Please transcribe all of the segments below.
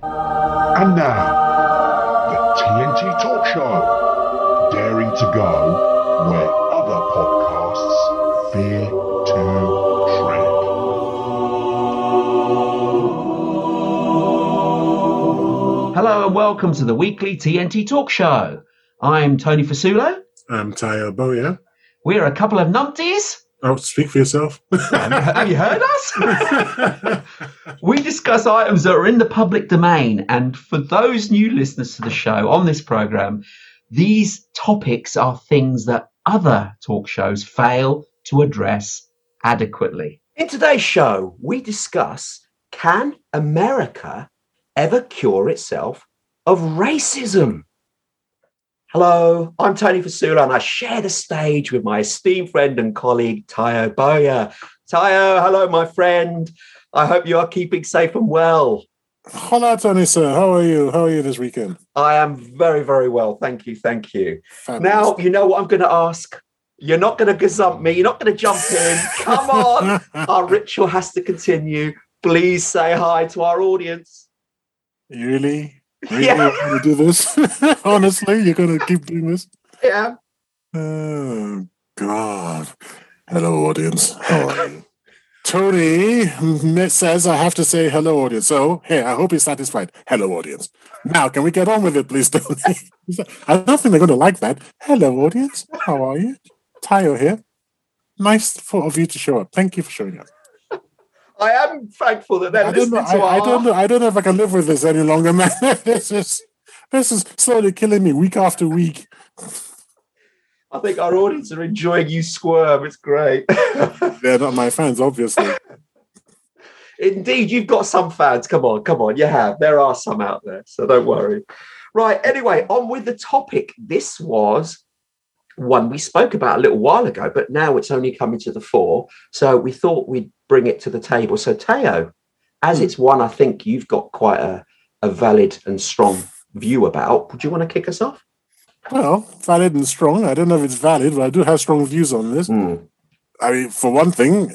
And now, the TNT Talk Show, daring to go where other podcasts fear to tread. Hello and welcome to the weekly TNT Talk Show. I'm Tony Fasulo. I'm Tayo Boya. We're a couple of numpties. Oh, speak for yourself. Have you heard us? we discuss items that are in the public domain. And for those new listeners to the show on this program, these topics are things that other talk shows fail to address adequately. In today's show, we discuss can America ever cure itself of racism? Hello, I'm Tony Fasula and I share the stage with my esteemed friend and colleague Tayo Boya. Tayo, hello, my friend. I hope you are keeping safe and well. Hello, Tony, sir. How are you? How are you this weekend? I am very, very well. Thank you. Thank you. Fabulous. Now, you know what I'm going to ask? You're not going to gazump me. You're not going to jump in. Come on. Our ritual has to continue. Please say hi to our audience. You really? Really Yeah. want to do this? Honestly, you're going to keep doing this? Yeah. Oh, God. Hello, audience. How are you? Tony says I have to say hello, audience. So, hey, I hope you're satisfied. Hello, audience. Now, can we get on with it, please, Tony? I don't think they're going to like that. Hello, audience. How are you? Tayo here. Nice for of you to show up. Thank you for showing up. I am thankful that they're I don't know. I, I don't know. I don't know if I can live with this any longer, man. this is this is slowly killing me week after week. I think our audience are enjoying you squirm. It's great. They're not my fans, obviously. Indeed, you've got some fans. Come on, come on. You have. There are some out there. So don't worry. Right. Anyway, on with the topic. This was one we spoke about a little while ago, but now it's only coming to the fore. So we thought we'd bring it to the table. So, Teo, as Hmm. it's one I think you've got quite a, a valid and strong view about, would you want to kick us off? Well, valid and strong. I don't know if it's valid, but I do have strong views on this. Mm. I mean, for one thing,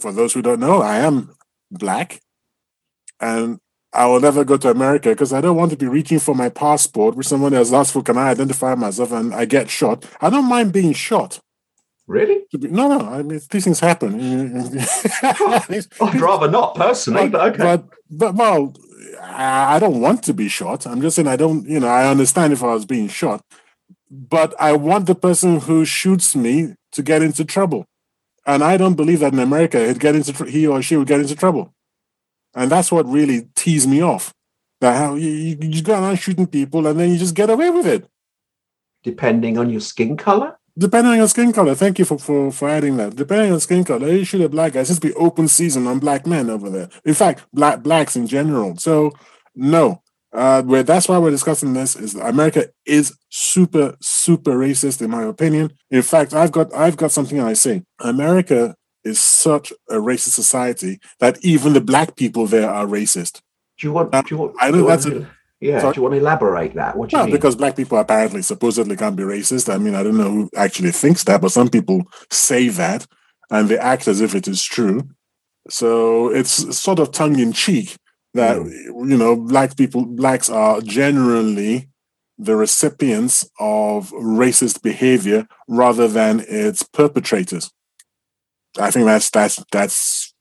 for those who don't know, I am black, and I will never go to America because I don't want to be reaching for my passport, which someone has asked for. Can I identify myself? And I get shot. I don't mind being shot. Really? No, no. I mean, these things happen. I'd rather not personally, but okay. But, but well, I I don't want to be shot. I'm just saying I don't, you know, I understand if I was being shot, but I want the person who shoots me to get into trouble. And I don't believe that in America he'd get into tr- he or she would get into trouble. And that's what really teased me off. That how you, you, you just go around shooting people and then you just get away with it. Depending on your skin color? Depending on your skin color, thank you for, for, for adding that. Depending on skin color, you shoot a black guy. It's just be open season on black men over there. In fact, black blacks in general. So no, uh, where that's why we're discussing this is America is super super racist in my opinion. In fact, I've got I've got something I say. America is such a racist society that even the black people there are racist. Do you want? Uh, do you want? I know you want that's to- yeah. sorry? Do you want to elaborate that? What do you Well, mean? because black people apparently supposedly can't be racist. I mean, I don't know who actually thinks that, but some people say that and they act as if it is true. So it's sort of tongue in cheek that you know black people blacks are generally the recipients of racist behavior rather than its perpetrators. I think that's that's that's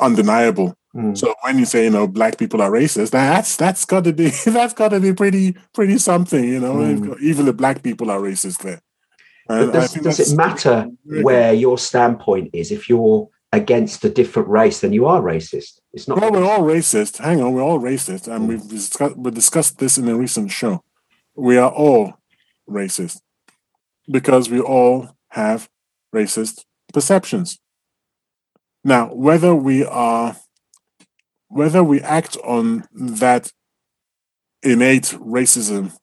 undeniable. Mm. So when you say you know black people are racist, that's that's got to be that's got to be pretty pretty something, you know. Mm. Even the black people are racist there. But And does, does it matter Really. where your standpoint is? If you're against a different race, then you are racist. It's not. Well, we're all racist. Hang on, we're all racist, and Mm. we've discussed we discussed this in a recent show. We are all racist because we all have racist perceptions. Now, whether we are whether we act on that innate racism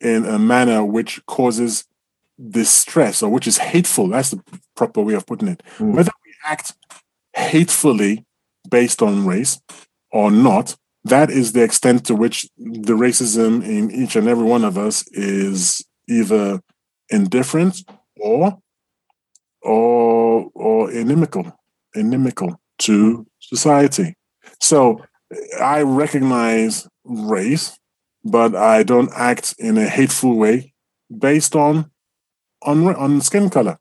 in a manner which causes distress or which is hateful, that's the proper way of putting it. Mm. Whether we act hatefully based on race or not, that is the extent to which the racism in each and every one of us is either indifferent or or or inimical inimical to society so I recognize race, but I don't act in a hateful way based on on on skin color.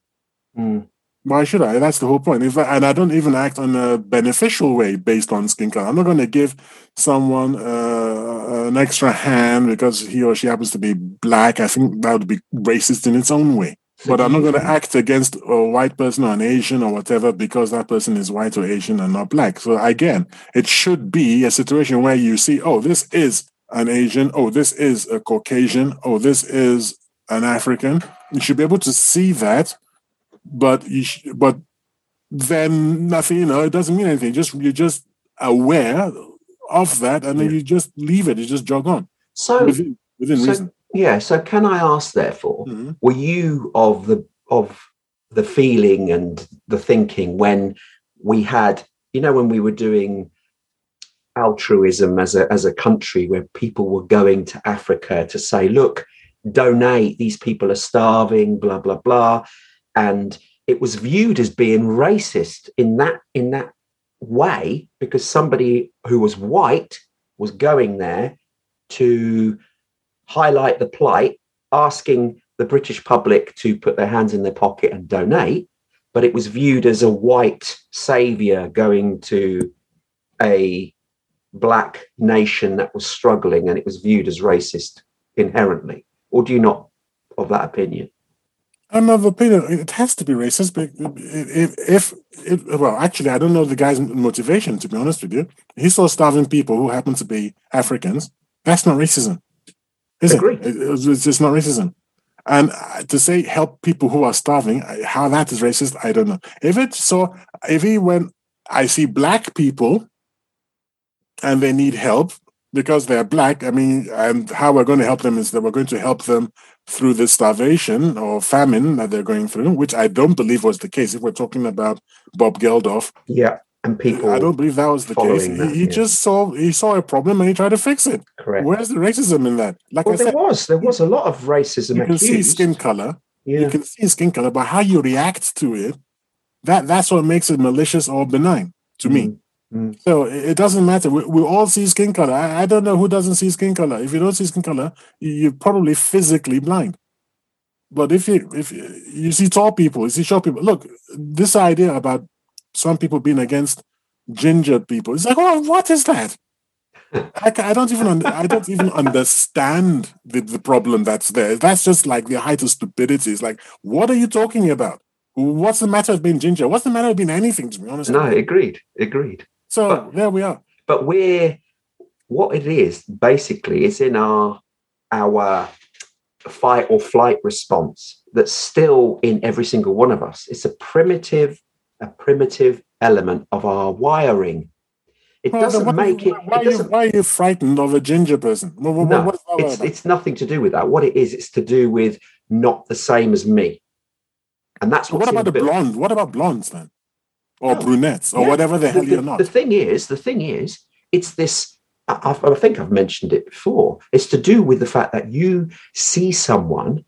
Mm. Why should I? That's the whole point. If I, and I don't even act on a beneficial way based on skin color. I'm not going to give someone uh, an extra hand because he or she happens to be black. I think that would be racist in its own way. But I'm not going to act against a white person or an Asian or whatever because that person is white or Asian and not black. So again, it should be a situation where you see, oh, this is an Asian. Oh, this is a Caucasian. Oh, this is an African. You should be able to see that, but you sh- but then nothing. You know, it doesn't mean anything. Just you're just aware of that, and then Yeah. you just leave it. You just jog on So, within within so reason. Yeah. So can I ask, therefore, Mhm. were you of the of the feeling and the thinking when we had, you know, when we were doing altruism as a as a country, where people were going to Africa to say, look, donate. These people are starving. Blah blah blah, and it was viewed as being racist in that in that way because somebody who was white was going there to highlight the plight, asking the British public to put their hands in their pocket and donate, but it was viewed as a white savior going to a black nation that was struggling and it was viewed as racist inherently. Or do you not of that opinion? I'm of opinion it has to be racist, but if, if, if well, actually, I don't know the guy's motivation. To be honest with you, he saw starving people who happen to be Africans. That's not racism, is Agreed. it? It- It's just not racism. And uh, to say help people who are starving, how that is racist, I don't know. If it so, if he went, I see black people, and they need help because they're black. I mean, and how we're going to help them is that we're going to help them through the starvation or famine that they're going through, which I don't believe was the case. If we're talking about Bob Geldof, Yeah. And people I don't believe that was the case. He, that, he yeah. just saw he saw a problem and he tried to fix it. correct. Where's the racism in that? Like Well, I there was there was a lot of racism you can see skin color. You can see skin color, but how you react to it, that that's what makes it malicious or benign to me. Mm, mm. So it doesn't matter. We, we all see skin color. I, I don't know who doesn't see skin color. If you don't see skin color, you- you're probably physically blind. But if you if you see tall people, you see short people. Look, this idea about some people being against ginger people, it's like, oh, what is that? I, I don't even un- I don't even understand the, the problem that's there. That's just like the height of stupidity. It's like, what are you talking about? What's the matter with being ginger? What's the matter with being anything? To be honest, No, agreed. Agreed. so but- there we are. but we're what it is basically it's in our our fight or flight response that's still in every single one of us it's a primitive a primitive element of our wiring it Well, doesn't make it, Why, it are you, doesn't why are you frightened of a ginger person? No, what's that all it's it's nothing to do with that what it is it's to do with not the same as me and that's what about the blonde? What about blondes then? Or No. brunettes or Yeah. whatever the hell the, you're the- not? the thing is, the thing is, it's this. I, I think I've mentioned it before. It's to do with the fact that you see someone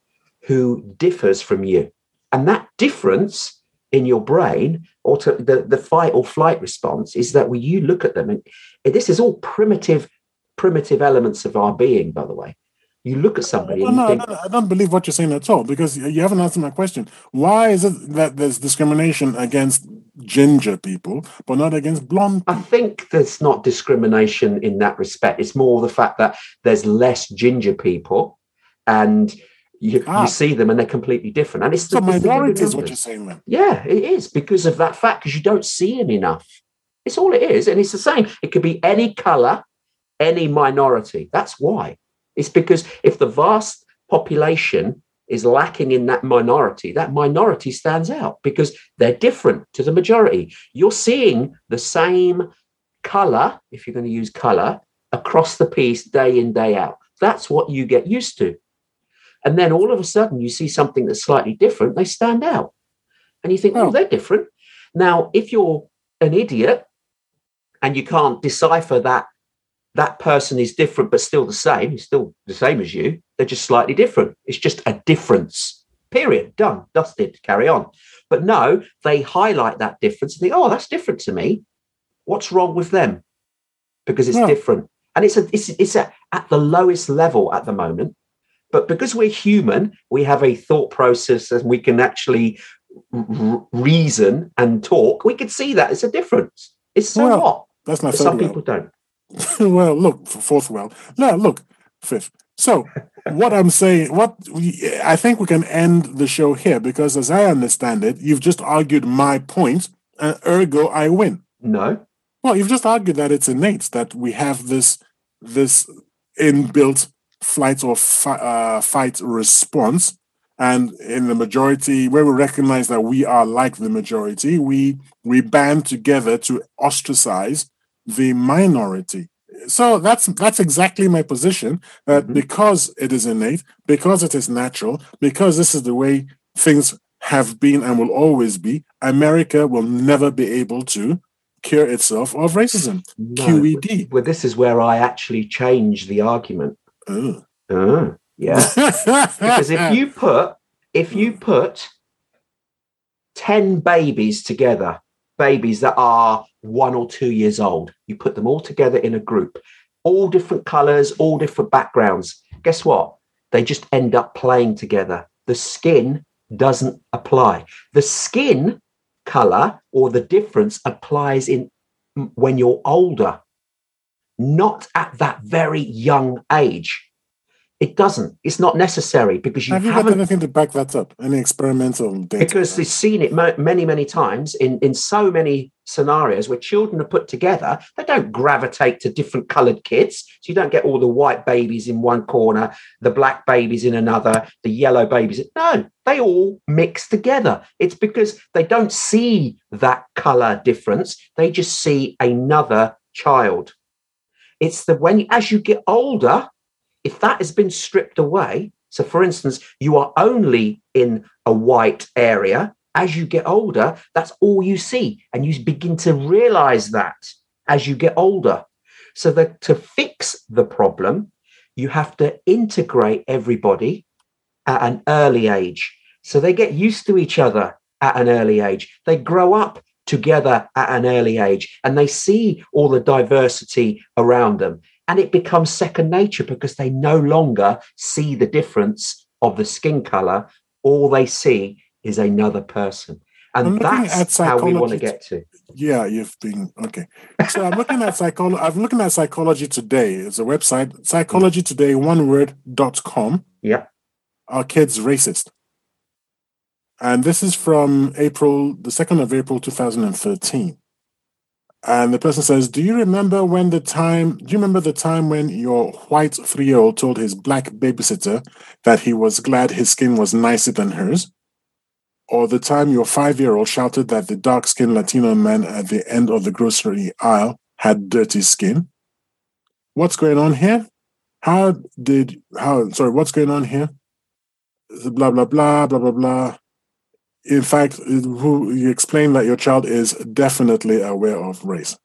who differs from you, and that difference in your brain, or to the, the fight or flight response, is that when you look at them, and this is all primitive, primitive elements of our being. By the way, you look at somebody Well, and you no, think, no, I don't believe what you're saying at all because you you haven't answered my question. Why is it that there's discrimination against ginger people but not against blonde? people. I think there's not discrimination in that respect. It's more the fact that there's less ginger people, and you, Ah. you see them and they're completely different. And it's the, minority is what you're saying then. Yeah, it is because of that fact. Because you don't see them enough. It's all it is, and it's the same. It could be any color, any minority. That's why. It's because if the vast population is lacking in that minority, that minority stands out because they're different to the majority. You're seeing the same color, if you're going to use color, across the piece day in, day out. That's what you get used to. And then all of a sudden you see something that's slightly different, they stand out. And you think, oh, Oh. they're different. Now, if you're an idiot and you can't decipher that that person is different but still the same, he's still the same as you, they're just slightly different. It's just a difference. Period. Done. Dusted. Carry on. But no, they highlight that difference and think, oh, that's different to me. What's wrong with them? because it's Yeah. different, and it's a it's it's a, at the lowest level at the moment. But because we're human, we have a thought process, and we can actually r- reason and talk. We can see that it's a difference. It's so Well, what? That's my some people don't. well, look, fourth well. No, look, fifth. So, what I'm saying, what we, I think we can end the show here because, as I understand it, you've just argued my point, and ergo, I win. No, Well, you've just argued that it's innate that we have this this inbuilt flight or fi- uh, fight response, and in the majority, where we recognize that we are like the majority, we we band together to ostracize the minority. So that's that's exactly my position. That Mhm. because it is innate, because it is natural, because this is the way things have been and will always be, America will never be able to cure itself of racism. No. QED. Well, this is where I actually change the argument. Yeah. because if you put if you put 10 babies together babies that are one or two years old you put them all together in a group all different colors all different backgrounds guess what? They just end up playing together. The skin doesn't apply. The skin color or the difference applies in when you're older not at that very young age it doesn't. It's not necessary because you Have you got anything to back that up? Any experimental data? because they've seen it mo- many, many times in, in so many scenarios where children are put together, they don't gravitate to different colored kids. So you don't get all the white babies in one corner, the black babies in another, the yellow babies. No, they all mix together. It's because they don't see that color difference. They just see another child. It's the when, as you get older, if that has been stripped away, so for instance, you are only in a white area, as you get older, that's all you see. And you begin to realize that as you get older. So that to fix the problem, you have to integrate everybody at an early age. So they get used to each other at an early age. They grow up together at an early age and they see all the diversity around them and it becomes second nature because they no longer see the difference of the skin color all they see is another person I'm and that's at how we want to get to Yeah, you've been okay. So I'm looking at psychology. I'm looking at psychology today. It's a website, psychology today, one word dot com. yeah Are kids racist? And this is from April, the 2nd of April, 2013. And the person says, Do you remember when the time, do you remember the time when your white three year old told his black babysitter that he was glad his skin was nicer than hers? Or the time your five year old shouted that the dark skinned Latino man at the end of the grocery aisle had dirty skin? What's going on here? How did, how, sorry, what's going on here? Blah, blah, blah, blah, blah, blah. In fact, who you explain that your child is definitely aware of race.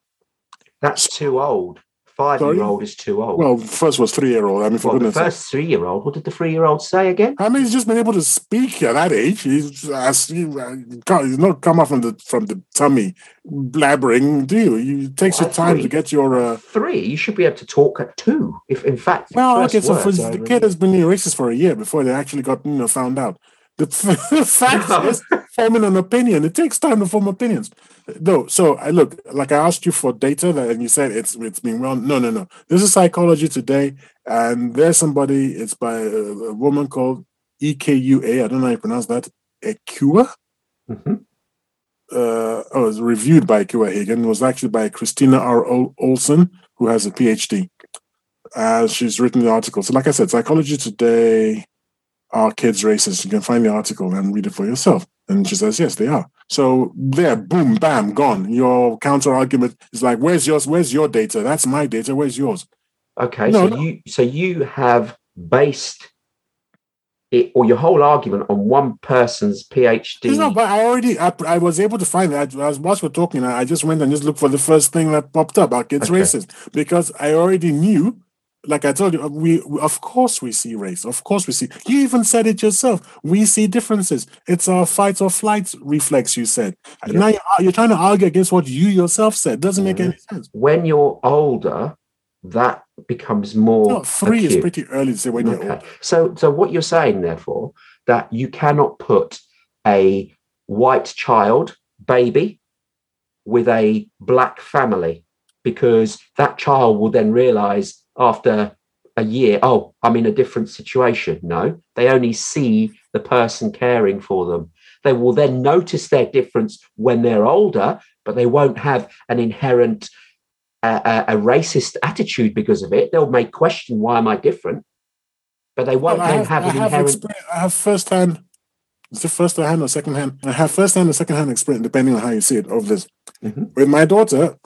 that's too old five year old is too old Well, first was three year old. I mean, for well, goodness sake. first three year old what did the three year old say again I mean, he's just been able to speak at that age. He's, as, he, can't- he's not come up from the from the tummy blabbering, do you? You- It takes Well, your time to get your. Uh, three you should be able to talk at two if in fact well, okay, so for, the kid has been racist for a year before they actually got you know found out. The, the fact is forming an opinion. It takes time to form opinions. No, so I look like I asked you for data that, and you said it's it's been well. No, no, no. This is psychology today, and there's somebody. It's by a, a woman called EKUA. I don't know how you pronounce that. Ekua. Mhm. Uh, oh, it was reviewed by Ekua Hagan. It was actually by Christina R. Olson, who has a PhD. Uh, she's written the article. So, like I said, Psychology Today, Are Kids Racist? You can find the article and read it for yourself. And she says, yes, they are. So, there, boom, bam, gone. Your counter argument is like, where's yours? Where's your data? That's my data. Where's yours? Okay, No, so no. you so you have based it or your whole argument on one person's PhD. No, but I already, I, I was able to find. I, as whilst we're talking, I, I just went and just looked for the first thing that popped up. Our kids Okay. racist because I already knew like I told you, uh, we, we of course we see race. Of course we see. You even said it yourself. We see differences. It's our fight or flight reflex. You said. Yeah. Now you're, you're trying to argue against what you yourself said. Doesn't make any sense. When you're older, that becomes more. No, three is pretty early to say when you're Okay. So, so what you're saying, therefore, that you cannot put a white child, baby, with a black family, because that child will then realize after a year, oh, I'm in a different situation. No, they only see the person caring for them. They will then notice their difference when they're older, but they won't have an inherent uh, a, racist attitude because of it. They'll may question why am I different, but they won't have, have, I an have, inherent. experience, I have first hand. Is it first hand or second hand? I have first hand or second hand experience, depending on how you see it, of this. Mhm. With my daughter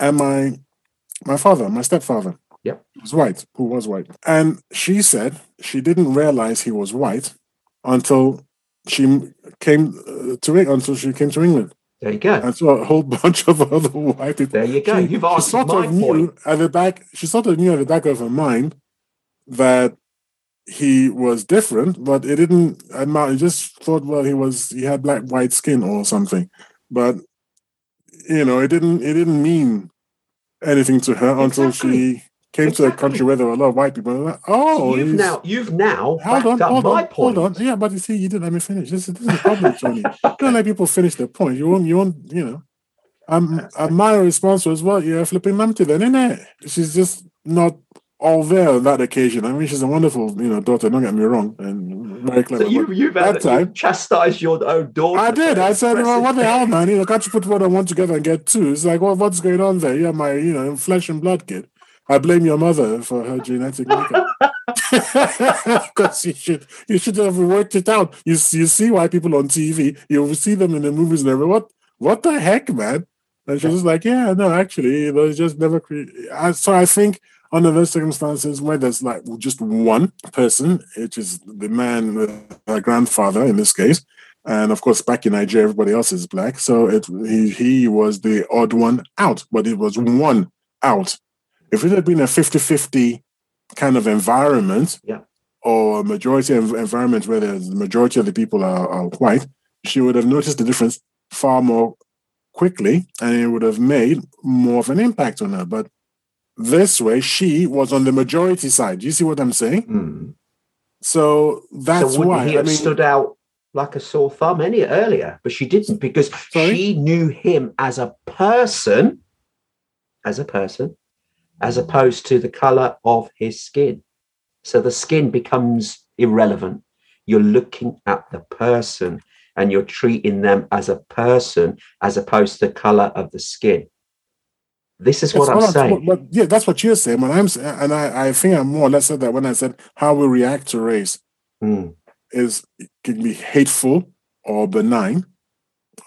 and my my father, my stepfather. Yep. Was white, who was white. And she said she didn't realize he was white until she came uh, to Eng- until she came to England There you go. and saw a whole bunch of other white people. There you go. She- You've answered sort my of knew point. at the back. She sort of knew at the back of her mind that he was different, but it didn't. It just thought, well, he was he had black white skin or something, but you know, it didn't. It didn't mean anything to her until she came to a country where there were a lot of white people. like, oh, you've now you've now Hold on, hold my on, point. hold on. Yeah, but you see, you didn't let me finish. This is, this is the problem, Tony. You don't let people finish their point. You won't, you won't, you know. Um, uh, my response was, well, you're a flipping numpty then, innit? She's just not all there on that occasion. I mean, she's a wonderful, you know, daughter, don't get me wrong, and very clever. So you, you've that time- you've chastised your own daughter. I did. I said, well, what the hell, man? You know, can't you put one and one together and get two? It's like, well, what's going on there? You're my, you know, flesh and blood kid. I blame your mother for her genetic makeup. Because you should, you should have worked it out. You, you see why people on TV, you see them in the movies and everything. What, what the heck, man? And she's just like, yeah, no, actually, you know, just never. Cre- I, so I think under those circumstances where there's like just one person, which is the man, her grandfather in this case, and of course, back in Nigeria, everybody else is black. So it he, he was the odd one out, but it was one out. If it had been a 50 50 kind of environment, Yeah. or a majority of environment where the majority of the people are, are white, she would have noticed the difference far more quickly and it would have made more of an impact on her. But this way, she was on the majority side. Do you see what I'm saying? Hmm. So that's so why. he I have mean, stood out like a sore thumb any earlier? But she didn't because Sorry? she knew him as a person, as a person, as opposed to the color of his skin. So the skin becomes irrelevant. You're looking at the person and you're treating them as a person as opposed to the color of the skin. This is what I'm what saying. But yeah, that's what you're saying. When I'm and I, I think I more or less said that when I said how we react to race Hmm. is can be hateful or benign.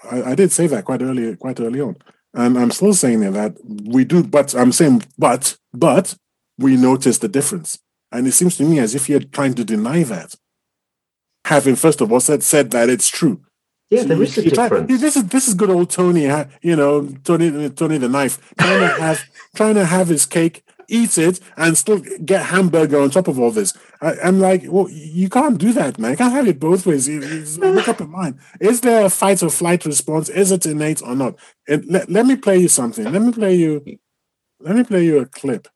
I, I did say that quite early, quite early on, and I'm still saying that we do. But I'm saying, but but we notice the difference, and it seems to me as if you're trying to deny that. Having first of all said said that it's true. Yeah, So there is a you try- difference. this is this is good old Tony, you know, Tony Tony the knife, trying to have trying to have his cake, eat it, and still get hamburger on top of all this. I, I'm like, well, you can't do that, man. You can't have it both ways. Make up your mind. Is there a fight or flight response? Is it innate or not? And let, let me play you something. Let me play you. Let me play you a clip.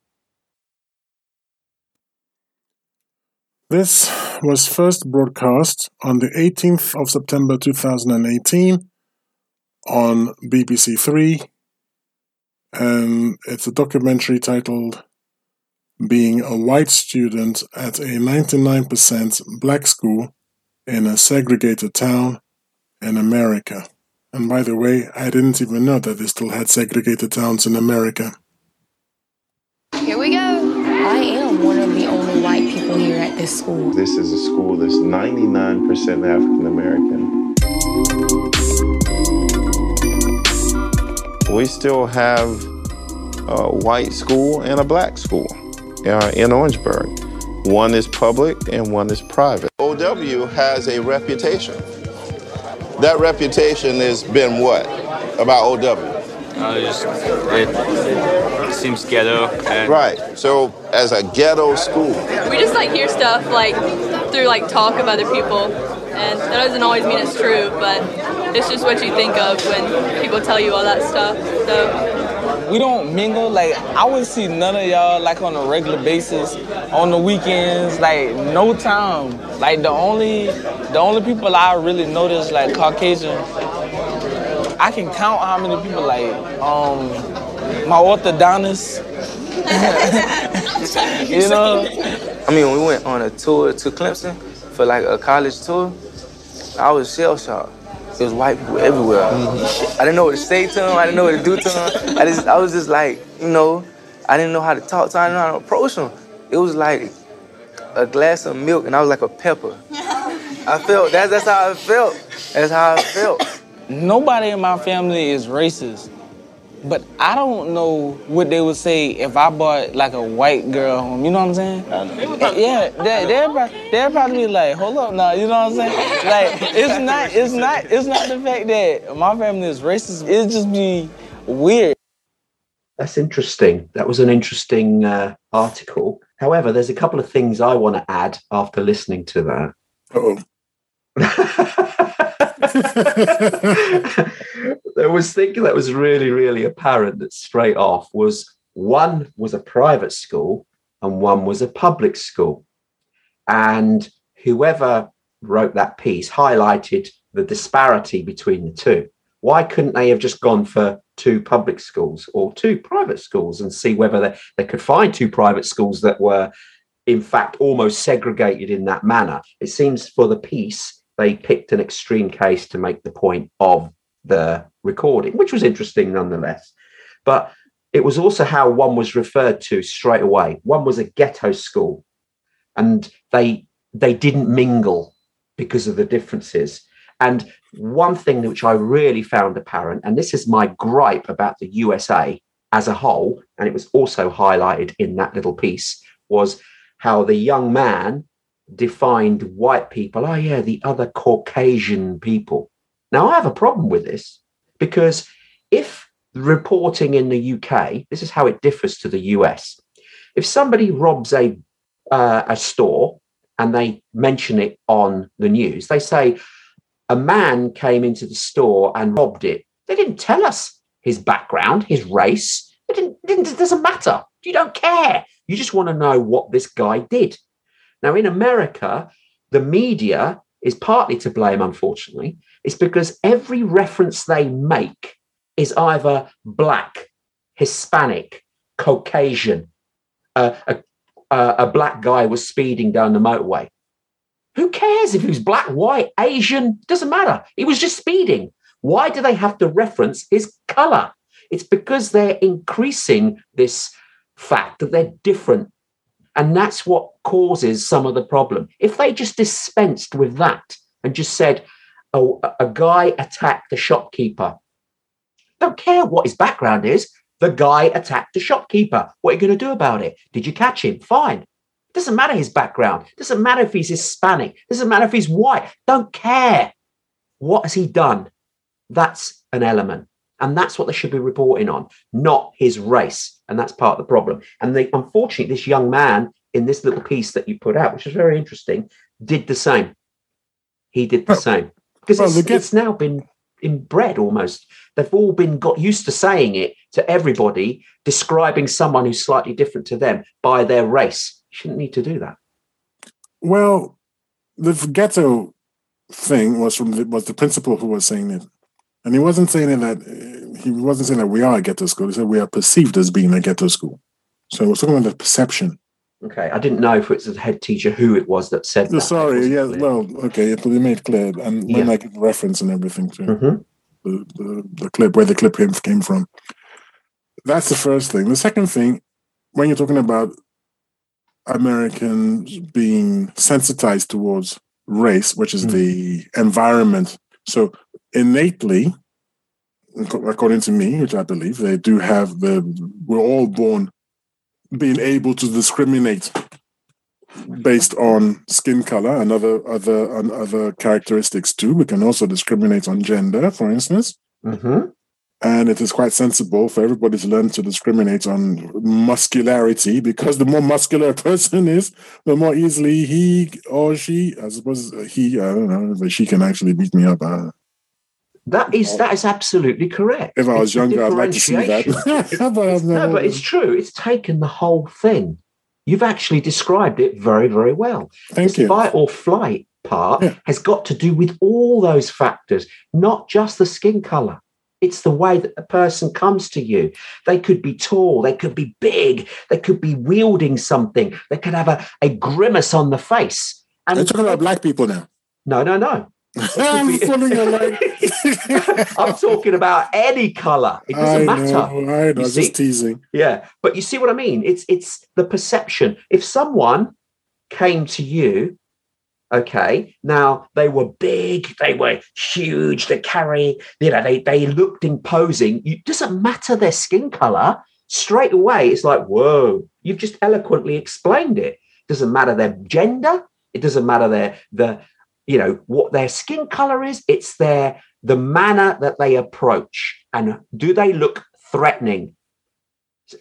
This was first broadcast on the 18th of September 2018 on BBC Three, and it's a documentary titled Being a White Student at a 99% Black School in a Segregated Town in America. And by the way, I didn't even know that they still had segregated towns in America. Here we go. I am one of the only white people here at this school. This is a school that's 99% African American. We still have a white school and a black school uh, in Orangeburg. One is public and one is private. OW has a reputation. That reputation has been what about OW? Uh, just, it seems ghetto. And Right. So, as a ghetto school, We just like hear stuff like through like talk of other people, and that doesn't always mean it's true, but it's just what you think of when people tell you all that stuff. So We don't mingle. Like I would see none of y'all like on a regular basis, on the weekends. Like no time. Like the only, the only people I really notice like Caucasian. I can count how many people like um my orthodontist. you know. I mean, we went on a tour to Clemson for like a college tour, I was shell shocked. There was white people everywhere. I didn't know what to say to them. I didn't know what to do to them. I just, I was just like, you know, I didn't know how to talk to them. I didn't know how to approach them. It was like a glass of milk, and I was like a pepper. I felt that's that's how I felt. That's how I felt. Nobody in my family is racist. But I don't know what they would say if I brought like a white girl home. You know what I'm saying? Yeah, they, they'd, probably, they'd probably be like, hold up now. You know what I'm saying? Like, it's not, it's not, it's not the fact that my family is racist. It just be weird. That's interesting. That was an interesting uh, article. However, there's a couple of things I want to add after listening to that. Oh, there was thinking that was really, really apparent that straight off was one was a private school and one was a public school. And whoever wrote that piece highlighted the disparity between the two. Why couldn't they have just gone for two public schools or two private schools and see whether they, they could find two private schools that were, in fact, almost segregated in that manner? It seems for the piece, they picked an extreme case to make the point of the recording, which was interesting nonetheless. But it was also how one was referred to straight away. One was a ghetto school, and they they didn't mingle because of the differences. And one thing which I really found apparent, and this is my gripe about the USA as a whole, and it was also highlighted in that little piece, was how the young man defined white people. Oh, yeah, the other Caucasian people. Now, I have a problem with this because if reporting in the UK, this is how it differs to the US. If somebody robs a uh, a store and they mention it on the news, they say a man came into the store and robbed it. They didn't tell us his background, his race. It didn't, it doesn't matter. You don't care. You just want to know what this guy did. Now, in America, the media is partly to blame, unfortunately. It's because every reference they make is either black, Hispanic, Caucasian, uh, a, a, a black guy was speeding down the motorway. Who cares if he was black, white, Asian? Doesn't matter. He was just speeding. Why do they have to reference his color? It's because they're increasing this fact that they're different. And that's what causes some of the problem. If they just dispensed with that and just said, oh, a guy attacked the shopkeeper, don't care what his background is. The guy attacked the shopkeeper. What are you going to do about it? Did you catch him? Fine. Doesn't matter his background. Doesn't matter if he's Hispanic. Doesn't matter if he's white. Don't care. What has he done? That's an element. And that's what they should be reporting on, not his race. And that's part of the problem. And they, unfortunately, this young man in this little piece that you put out, which is very interesting, did the same. He did the Well- same. Because well, it's, it's now been inbred almost. They've all been got used to saying it to everybody, describing someone who's slightly different to them by their race. Shouldn't need to do that. Well, the ghetto thing was from the, was the principal who was saying it, and he wasn't saying that he wasn't saying that we are a ghetto school. He said we are perceived as being a ghetto school. So was talking about the perception. Okay, I didn't know if it's the head teacher who it was that said Oh, that. sorry, yeah, well, okay, it will be made clear, and when Yeah. I give reference and everything to hmm the, the the clip where the clip came came from. That's the first thing. The second thing, when you're talking about Americans being sensitized towards race, which is Mm. the environment. So innately, according to me, which I believe, they do have the we're all born being able to discriminate based on skin color and other other and other characteristics too. We can also discriminate on gender, for instance. hmm And it is quite sensible for everybody to learn to discriminate on muscularity because the more muscular a person is, the more easily he or she, I suppose he, I don't know if she can actually beat me up. That is that is absolutely correct. if I was It's younger, I'd like to see that. but I've no, but it's true. It's taken the whole thing. You've actually described it very, very well. Thank this you. fight or flight part Yeah. has got to do with all those factors, not just the skin color. It's the way that the person comes to you. They could be tall, they could be big, they could be wielding something, they could have a, a grimace on the face. And You're talking about black people now. no, no, no. I'm be- following your line. I'm talking about any color. It doesn't I matter. know, I know, You see- just teasing. Yeah, but you see what I mean? It's it's the perception. If someone came to you, okay, now they were big, they were huge, they carry, you know, they they looked imposing. It doesn't matter their skin color. Straight away, it's like, whoa, you've just eloquently explained it. Doesn't matter their gender. It doesn't matter their the you know what their skin color is. It's their the manner that they approach and do they look threatening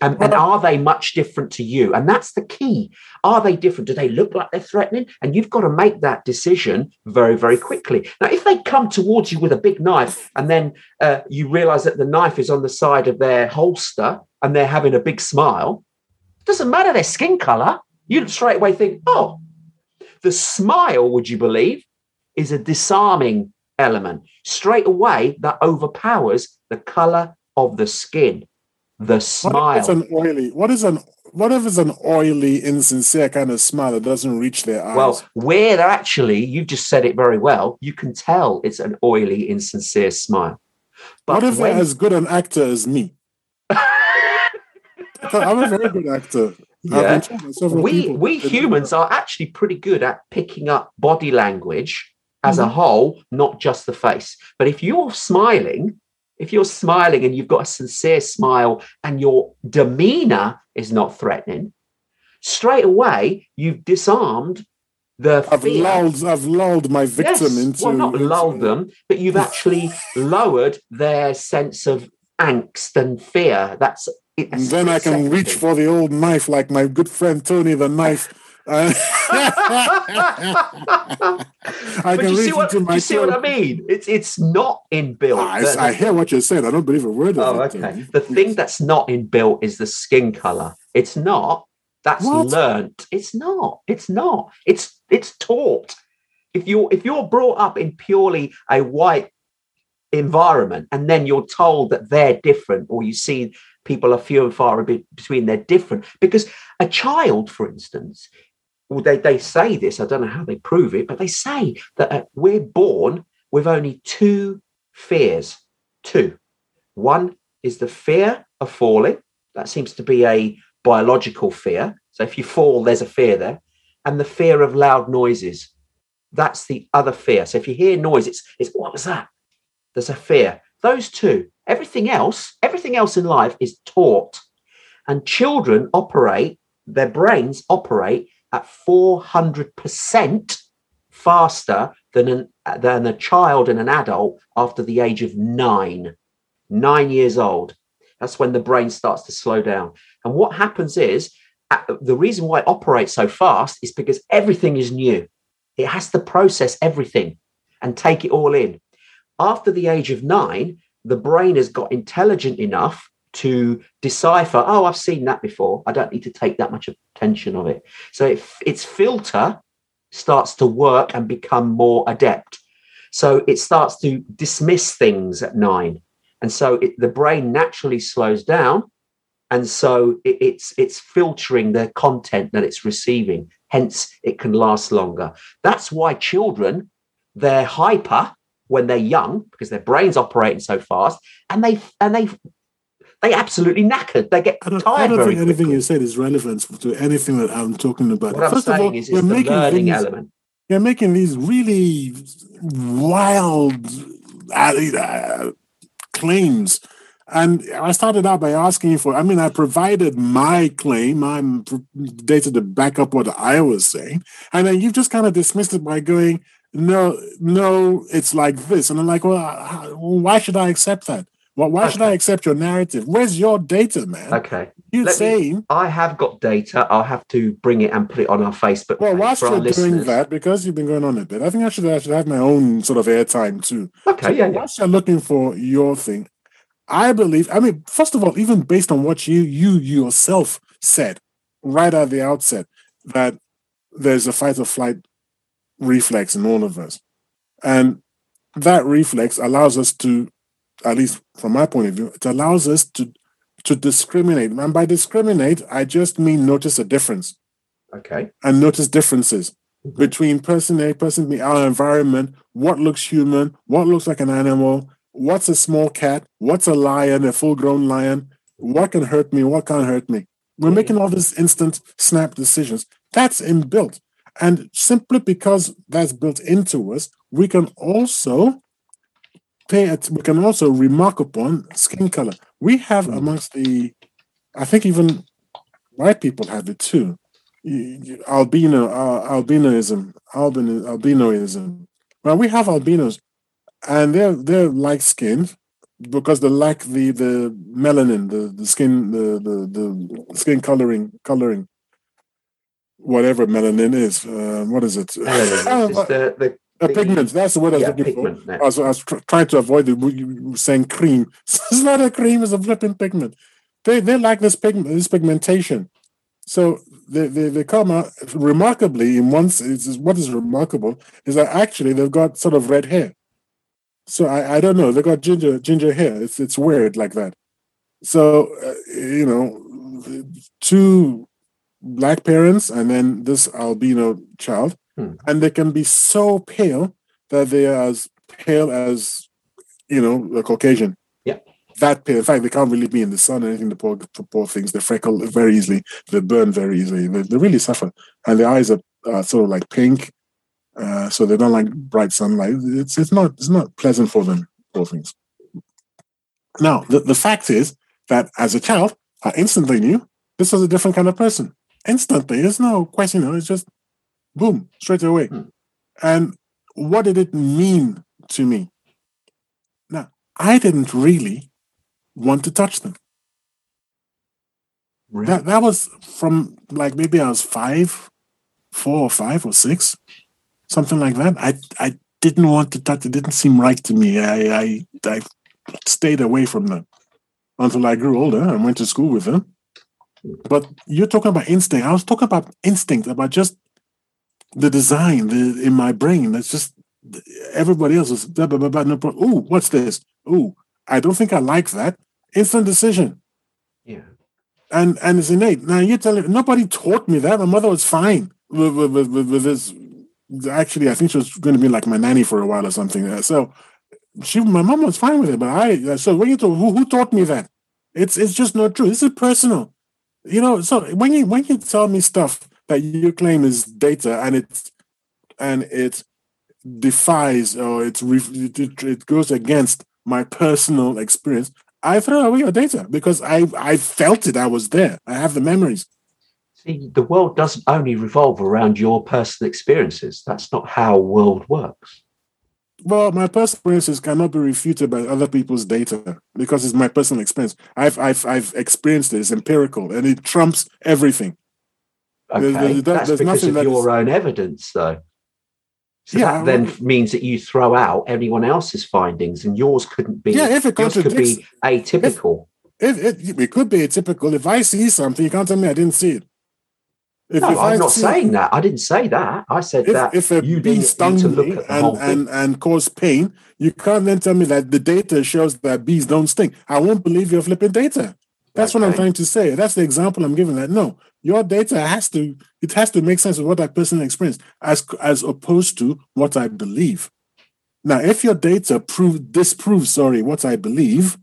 and, and are they much different to you? And that's the key. Are they different? Do they look like they're threatening? And you've got to make that decision very, very quickly. Now, if they come towards you with a big knife and then uh, you realize that the knife is on the side of their holster and they're having a big smile, it doesn't matter their skin color. You straight away think, oh, the smile, would you believe, is a disarming element. Straight away, that overpowers the color of the skin. The What smile. it's an oily? What is an? What if it's an oily, insincere kind of smile that doesn't reach their eyes? Well, where actually, you've just said it very well, you can tell it's an oily, insincere smile. But what if when, they're as good an actor as me? I'm a very good actor. Yeah. been told by several we we humans are actually pretty good at picking up body language as Mm-hmm. a whole, not just the face. But if you're smiling, if you're smiling and you've got a sincere smile and your demeanor is not threatening, straight away you've disarmed the I've fear. lulled, I've lulled my victim Yes, into. well, not lulled them, but you've actually lowered their sense of angst and fear. That's. And then I can reach for the old knife like my good friend Tony the knife. Uh, I but can you see what into my you see what I mean? It's it's not inbuilt. I, I hear what you're saying. I don't believe a word of Oh, it. okay. The thing that's not inbuilt is the skin color. It's not. That's What? learnt. It's not. It's not. It's it's taught. If you're if you're brought up in purely a white environment and then you're told that they're different, or you see people are few and far between they're different, because a child, for instance, well, they, they say this, I don't know how they prove it, but they say that uh, we're born with only two fears. Two. One is the fear of falling. That seems to be a biological fear. So if you fall, there's a fear there. And the fear of loud noises. That's the other fear. So if you hear noise, it's, it's what was that? There's a fear. Those two. Everything else, everything else in life is taught. And children operate, their brains operate at 400% faster than, an, than a child and an adult after the age of nine. Nine years old. That's when the brain starts to slow down. And what happens is uh, the reason why it operates so fast is because everything is new. It has to process everything and take it all in. After the age of nine, the brain has got intelligent enough to decipher, oh, I've seen that before. I don't need to take that much attention of it. So it, its filter starts to work and become more adept. So it starts to dismiss things at nine. And so it, the brain naturally slows down. And so it, it's it's filtering the content that it's receiving. Hence, it can last longer. That's why children, they're hyper when they're young because their brains operating so fast, and they and they they absolutely knackered. They get I don't, tired I don't think anything you said is relevant to anything that I'm talking about. What I'm First of saying all, is, the making learning things, element. You're making these really wild uh, uh, claims. And I started out by asking you for, I mean, I provided my claim, I'm data to back up what I was saying. And then you've just kind of dismissed it by going, no, no, it's like this. And I'm like, well, why should I accept that? Well, why should I accept your narrative? Where's your data, man? Okay. You saying Okay. where's your data, man? Okay. You Let me- I have got data. I'll have to bring it and put it on our Facebook well, whilst you're doing listeners. that, because you've been going on a bit, I think I should I should have my own sort of airtime too. Okay, yeah, yeah. Whilst you're looking for your thing, I believe. I mean, first of all, even based on what you you yourself said right at the outset, that there's a fight or flight reflex in all of us, and that reflex allows us to, at least from my point of view, it allows us to to discriminate. And by discriminate, I just mean notice a difference Okay. and notice differences mm-hmm. between person A, person B, our environment, what looks human, what looks like an animal, what's a small cat, what's a lion, a full grown lion, what can hurt me, what can't hurt me. We're mm-hmm. making all these instant snap decisions. That's inbuilt. And simply because that's built into us, we can also pay it, we can also remark upon skin color. We have amongst the, I think even white people have it too. Y- y- albino uh, albinoism albino albinoism. Well we have albinos and they're they're light skinned because they lack the the melanin the the skin the the, the skin coloring coloring. Whatever melanin is uh, what is it? Melanin, it's the, the, a pigment that's the word i was yeah, looking pigment. for. I was, I was tr- trying to avoid the saying cream. it's not a cream; it's a flipping pigment. They they like this pigment, this pigmentation. So they, they, they come out remarkably in once. Is what is remarkable is that actually they've got sort of red hair. So I, I don't know. They've got ginger ginger hair. It's it's weird like that. So uh, you know, two black parents and then this albino child, Hmm. and they can be so pale that they are as pale as you know a Caucasian. Yeah. That pale. In fact, they can't really be in the sun or anything. The poor, the poor things. They freckle very easily. They burn very easily. They, they really suffer, and their eyes are uh, sort of like pink, uh, so they don't like bright sunlight. It's it's not it's not pleasant for them. Poor things. Now, the, the fact is that as a child, I instantly knew this was a different kind of person. Instantly, there's no question. You know, it's just boom, straight away. Hmm. And what did it mean to me? Now, I didn't really want to touch them. Really? That that was from like maybe I was five, four or five or six, something like that. I I didn't want to touch. It didn't seem right to me. I I, I stayed away from them until I grew older and went to school with them. But you're talking about instinct. I was talking about instinct, about just the design the, in my brain. That's just everybody else was blah, blah, blah, blah, no problem. Ooh, what's this? Ooh, I don't think I like that. Instant decision yeah. and and it's innate. Now you're telling nobody taught me that. My mother was fine with with, with, with, this. Actually, I think she was going to be like my nanny for a while or something. Uh, So she, my mom was fine with it. But I, so when you talk, who, who taught me that? It's it's just not true. This is personal, you know. So when you when you tell me stuff that you claim is data and it's and it defies or it's it, it, it goes against my personal experience, I throw away your data because I I felt it. I was there. I have the memories. See, the world doesn't only revolve around your personal experiences. That's not how world works. Well, my personal experiences cannot be refuted by other people's data because it's my personal experience. I've I've I've experienced it. It's empirical and it trumps everything. Okay, There's- there's- that's there's because nothing of that your is- own evidence, though. So Yeah, that then means that you throw out anyone else's findings, and yours couldn't be. Yeah, if it yours could be atypical. It, it it could be atypical. If I see something, you can't tell me I didn't see it. If, no, if I I'm not see- saying that. I didn't say that. I said If, that if a you bee stung me and, and, and caused pain, you can't then tell me that the data shows that bees don't sting. I won't believe your flipping data. That's what I'm trying to say. That's the example I'm giving. That no, your data has to it has to make sense of what I personally experienced, as as opposed to what I believe. Now, if your data prove disproves, sorry, what I believe,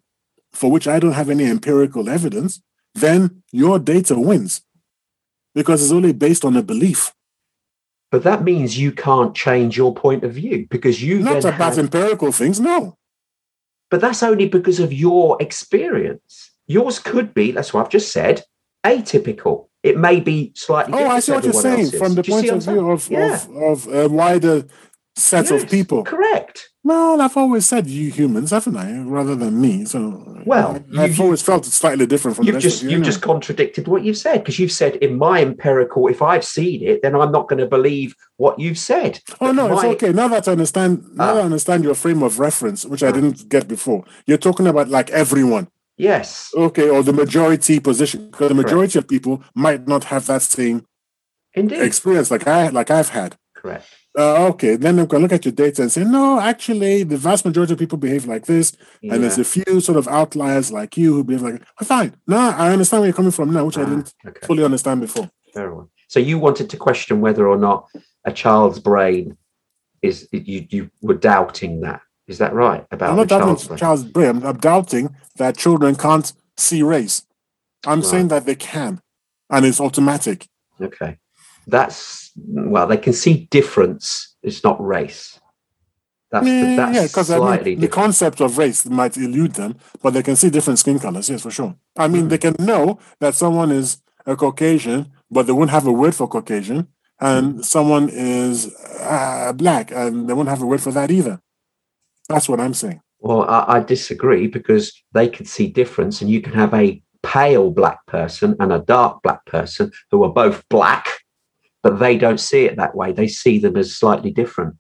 for which I don't have any empirical evidence, then your data wins because it's only based on a belief. But that means you can't change your point of view because you Not about empirical things, no. But that's only because of your experience. Yours could be, that's what I've just said, atypical. It may be slightly Oh, I see what you're saying else's. from the point of view of, saying? of, of a wider set Yes, of people. Correct. Well, I've always said you humans, haven't I? Rather than me. So Well, I- I've you- always felt it's slightly different from the You've just you. you've anyway. just contradicted what you've said because you've said in my empirical, if I've seen it, then I'm not going to believe what you've said. Oh no, it's okay. Now that I understand, now Ah. that I understand your frame of reference, which I didn't get before. You're talking about like everyone, Yes. okay, or the majority position, because the Correct. majority of people might not have that same Indeed. experience like I like I've had. Correct. Uh, okay, then I'm gonna look at your data and say, no, actually, the vast majority of people behave like this, and there's a few sort of outliers like you who behave like, well, fine. No, I understand where you're coming from now, which I Ah, didn't okay. fully understand before. Very well. So you wanted to question whether or not a child's brain is you you were doubting that. Is that right about I'm not doubting child's brain. I'm, I'm doubting that children can't see race. I'm Right. saying that they can, and it's automatic. Okay. That's well, they can see difference. It's not race. That's the, yeah, that's yeah, because I mean, the concept of race might elude them, but they can see different skin colors. Yes, for sure. I mean, they can know that someone is a Caucasian, but they won't have a word for Caucasian, and Hmm. someone is uh, black, and they won't have a word for that either. That's what I'm saying. Well, I, I disagree because they can see difference, and you can have a pale black person and a dark black person who are both black, but they don't see it that way. They see them as slightly different.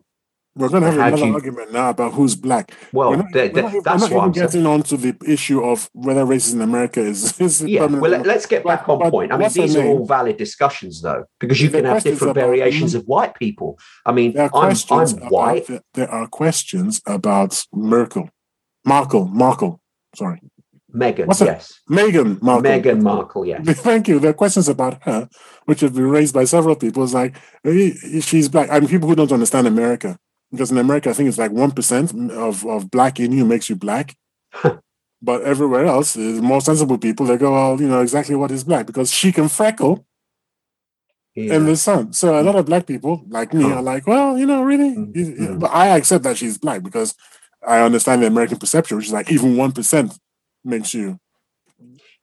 We're going to have another you- argument now about who's black. Well, we're not, we're not, we're that's not what I'm saying. getting on to the issue of whether racism in America is, is Yeah, well, let's get back on but point. I mean, these are all valid discussions, though, because you can have different about- variations of white people. I mean, There I'm, I'm about white. the- there are questions about Merkel, Markle, Markle. Sorry, that? yes. Meghan Markle. Meghan Markle, yes. Thank you. There are questions about her, which have been raised by several people. It's like eh, she's black. I mean, people who don't understand America, because in America, I think it's like one percent of of black in you makes you black. but everywhere else, the more sensible people they go, well, you know exactly what is black because she can freckle Yeah. in the sun. So a lot of black people, like me, Huh. are like, well, you know, really. Mm, You- you- mm. But I accept that she's black because I understand the American perception, which is like even one percent makes you.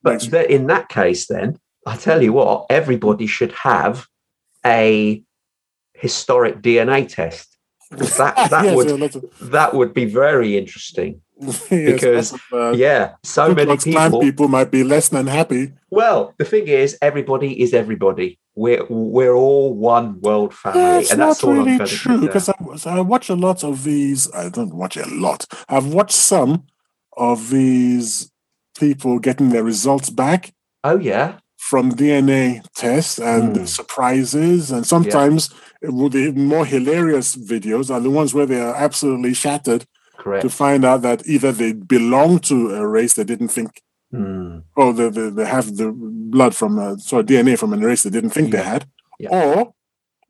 But makes you- in that case, then I tell you what, everybody should have a historic DNA test. That that Yes, would of- that would be very interesting. yes, Because, of, uh, Yeah, so many people. people might be less than happy. Well, the thing is, everybody is everybody. We're we're all one world family, That's and that's not all I'm really true because. I, I watch a lot of these. I don't watch a lot. I've watched some of these people getting their results back Oh yeah, from DNA tests and Hmm. surprises, and sometimes will- the more hilarious videos are the ones where they are absolutely shattered correct. to find out that either they belong to a race they didn't think, Hmm. or they, they, they have the blood from, a, sorry, DNA from a race they didn't think they had, Yeah. or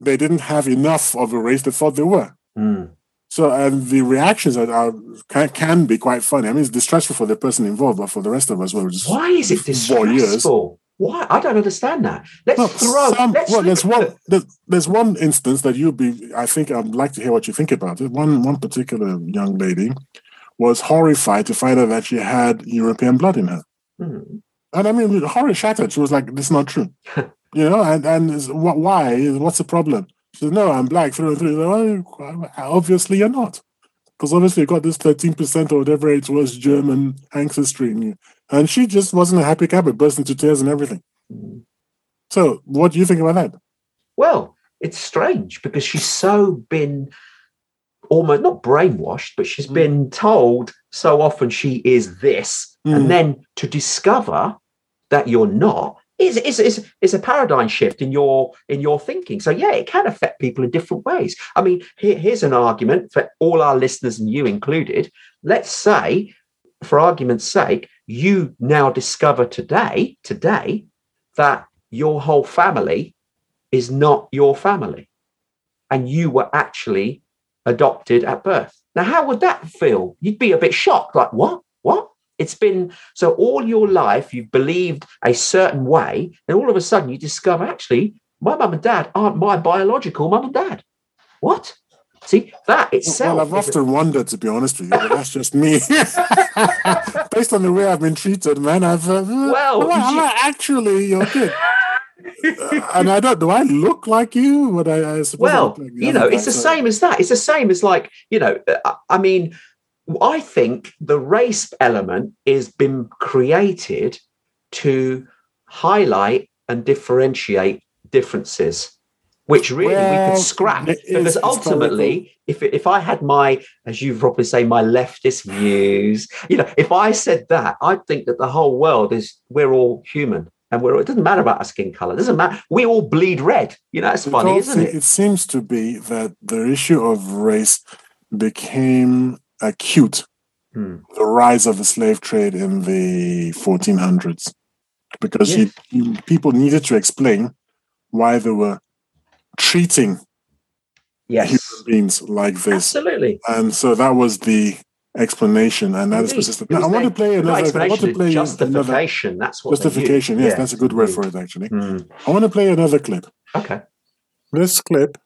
they didn't have enough of a race they thought they were. Hmm. So, and the reactions are, are can, can be quite funny. I mean, it's distressful for the person involved, but for the rest of us, well, just Why is it four years. distressful? Why? I don't understand that. Let's No, throw. some- let's well, there's one. There's, there's one instance that you'd be. I think I'd like to hear what you think about it. One one particular young lady was horrified to find out that she had European blood in her, Hmm. and I mean, horror shattered. She was like, "This is not true," you know. And and is- wh- why? What's the problem? She said, "No, I'm black through and through." Well, obviously, you're not, because obviously you've got this thirteen percent or whatever it was German ancestry in you, and she just wasn't a happy camper, burst into tears and everything. So, what do you think about that? Well, it's strange because she's so been almost not brainwashed, but she's Mm. been told so often she is this, Mm. and then to discover that you're not is is is is a paradigm shift in your in your thinking. So yeah, it can affect people in different ways. I mean, here, here's an argument for all our listeners and you included. Let's say, for argument's sake, you now discover today today that your whole family is not your family and you were actually adopted at birth. Now, how would that feel? You'd be a bit shocked, like, what? What? It's been so all your life you've believed a certain way, and all of a sudden you discover actually my mum and dad aren't my biological mum and dad. What? See, that itself. Well, I've is a- often wondered, to be honest with you, but that's just me. Based on the way I've been treated, man, I've uh, Well, I'm, not- I'm you- not actually your kid. and I don't. Do I look like you? But I, I suppose well, like you know, it's the so- same as that. It's the same as like, you know, uh, I mean, I think the race element has been created to highlight and differentiate differences, which really we could scrap because ultimately, if if I had my, as you probably say, my leftist views, you know, if I said that, I'd think that the whole world is we're all human. And we're, it doesn't matter about our skin color. It doesn't matter. We all bleed red. You know, it's It funny, isn't it? It seems to be that the issue of race became acute. Hmm. The rise of the slave trade in the 1400s, because you- you, people needed to explain why they were treating Yes. human beings like this, Absolutely. and so that was the explanation, and that is Indeed. persistent. Now, I want to play another. I want to play another justification. That's what justification. Yes, Yeah. that's a good word for it. Actually, Hmm. I want to play another clip. Okay. This clip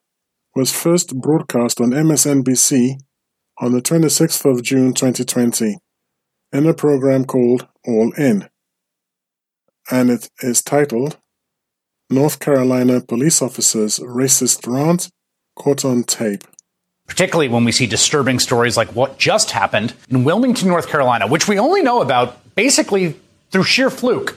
was first broadcast on MSNBC on the 26th of June 2020 in a program called All In. And it is titled North Carolina Police Officers Racist Rant Caught on Tape. particularly when we see disturbing stories like what just happened in Wilmington, North Carolina, which we only know about basically through sheer fluke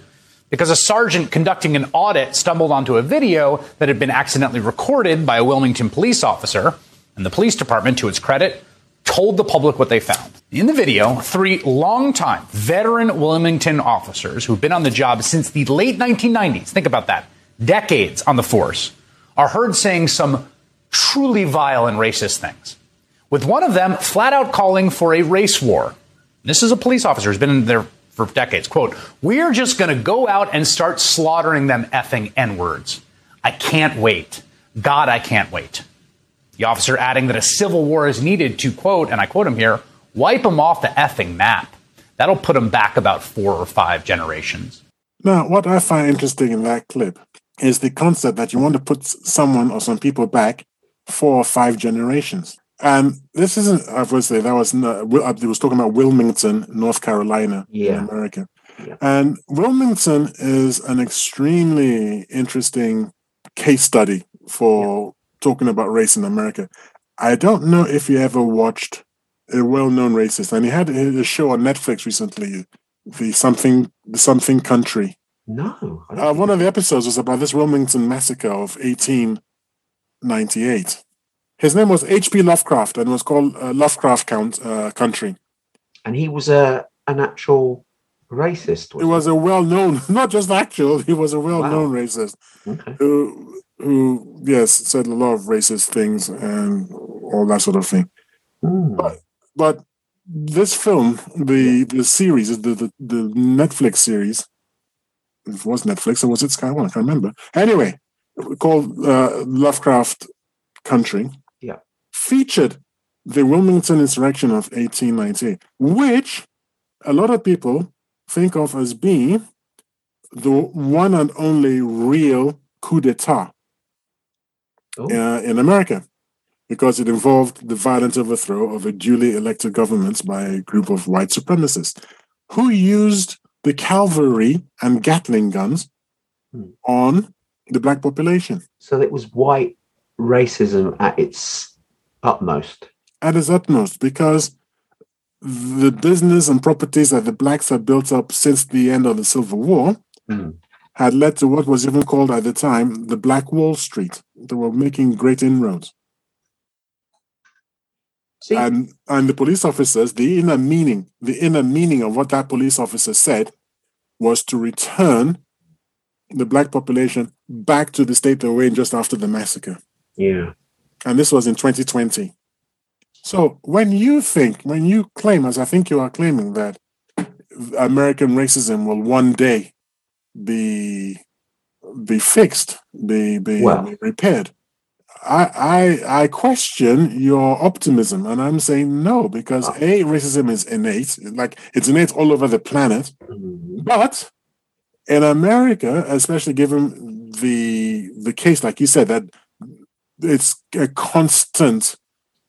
because a sergeant conducting an audit stumbled onto a video that had been accidentally recorded by a Wilmington police officer, and the police department, to its credit, told the public what they found. In the video, three longtime veteran Wilmington officers who've been on the job since the late 1990s, think about that, decades on the force, are heard saying some truly vile and racist things. With one of them flat out calling for a race war. This is a police officer who's been in there for decades. Quote, We're just going to go out and start slaughtering them effing N words. I can't wait. God, I can't wait. The officer adding that a civil war is needed to, quote, and I quote him here, wipe them off the effing map. That'll put them back about four or five generations. Now, what I find interesting in that clip is the concept that you want to put someone or some people back four or five generations. And this isn't, I would say, that was, not, I uh, was talking about Wilmington, North Carolina, in America. Yeah. And Wilmington is an extremely interesting case study for talking about race in America. I don't know if you ever watched a well-known racist, and he had a show on Netflix recently, the something, the something country. No. Uh, one of the episodes was about this Wilmington massacre of 1898. His name was H.P. Lovecraft, and it was called uh, Lovecraft Count, uh, Country. And he was a an actual racist. It was a well-known, not just actual, he was a well-known racist Okay. who, who, yes, said a lot of racist things and all that sort of thing. Hmm. But, but this film, the the series, the, the the Netflix series, it was Netflix or was it Sky One? I can't remember. Anyway, called uh, Lovecraft Country. Yeah. featured the Wilmington insurrection of 1898, which a lot of people think of as being the one and only real coup d'etat Oh. uh, in America because it involved the violent overthrow of a duly elected government by a group of white supremacists who used the cavalry and Gatling guns Hmm. on the black population So it was white racism at its utmost. at its utmost because the business and properties that the blacks had built up since the end of the Civil War Hmm. had led to what was even called at the time the Black Wall Street. They were making great inroads. See, and and the police officers the inner meaning the inner meaning of what that police officer said was to return the black population back to the state they were in just after the massacre yeah. and this was in 2020 so when you think when you claim as i think you are claiming that american racism will one day be be fixed be be, Well. be repaired I, I I question your optimism, and I'm saying no because a racism is innate, like it's innate all over the planet. Mhm. But in America, especially given the the case, like you said, that it's a constant,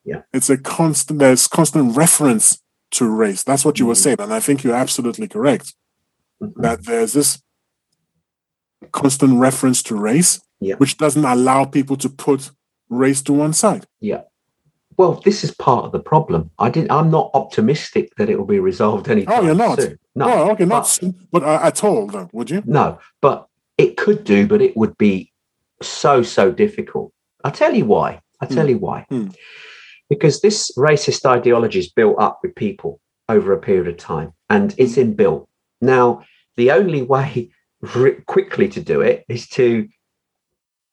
Yeah. it's a constant. There's constant reference to race. That's what you were Mhm. saying, and I think you're absolutely correct Mhm. that there's this constant reference to race, Yeah. which doesn't allow people to put race to one side. Yeah. Well, this is part of the problem. I didn't. I'm not optimistic that it will be resolved anytime Oh, you're not. soon. No. oh, okay, not but- soon, but uh, at all, though, would you? No, but it could do, but it would be so, so difficult. I'll tell you why. I'll tell you why. Hmm. Because this racist ideology is built up with people over a period of time and it's inbuilt. Now, the only way quickly to do it is to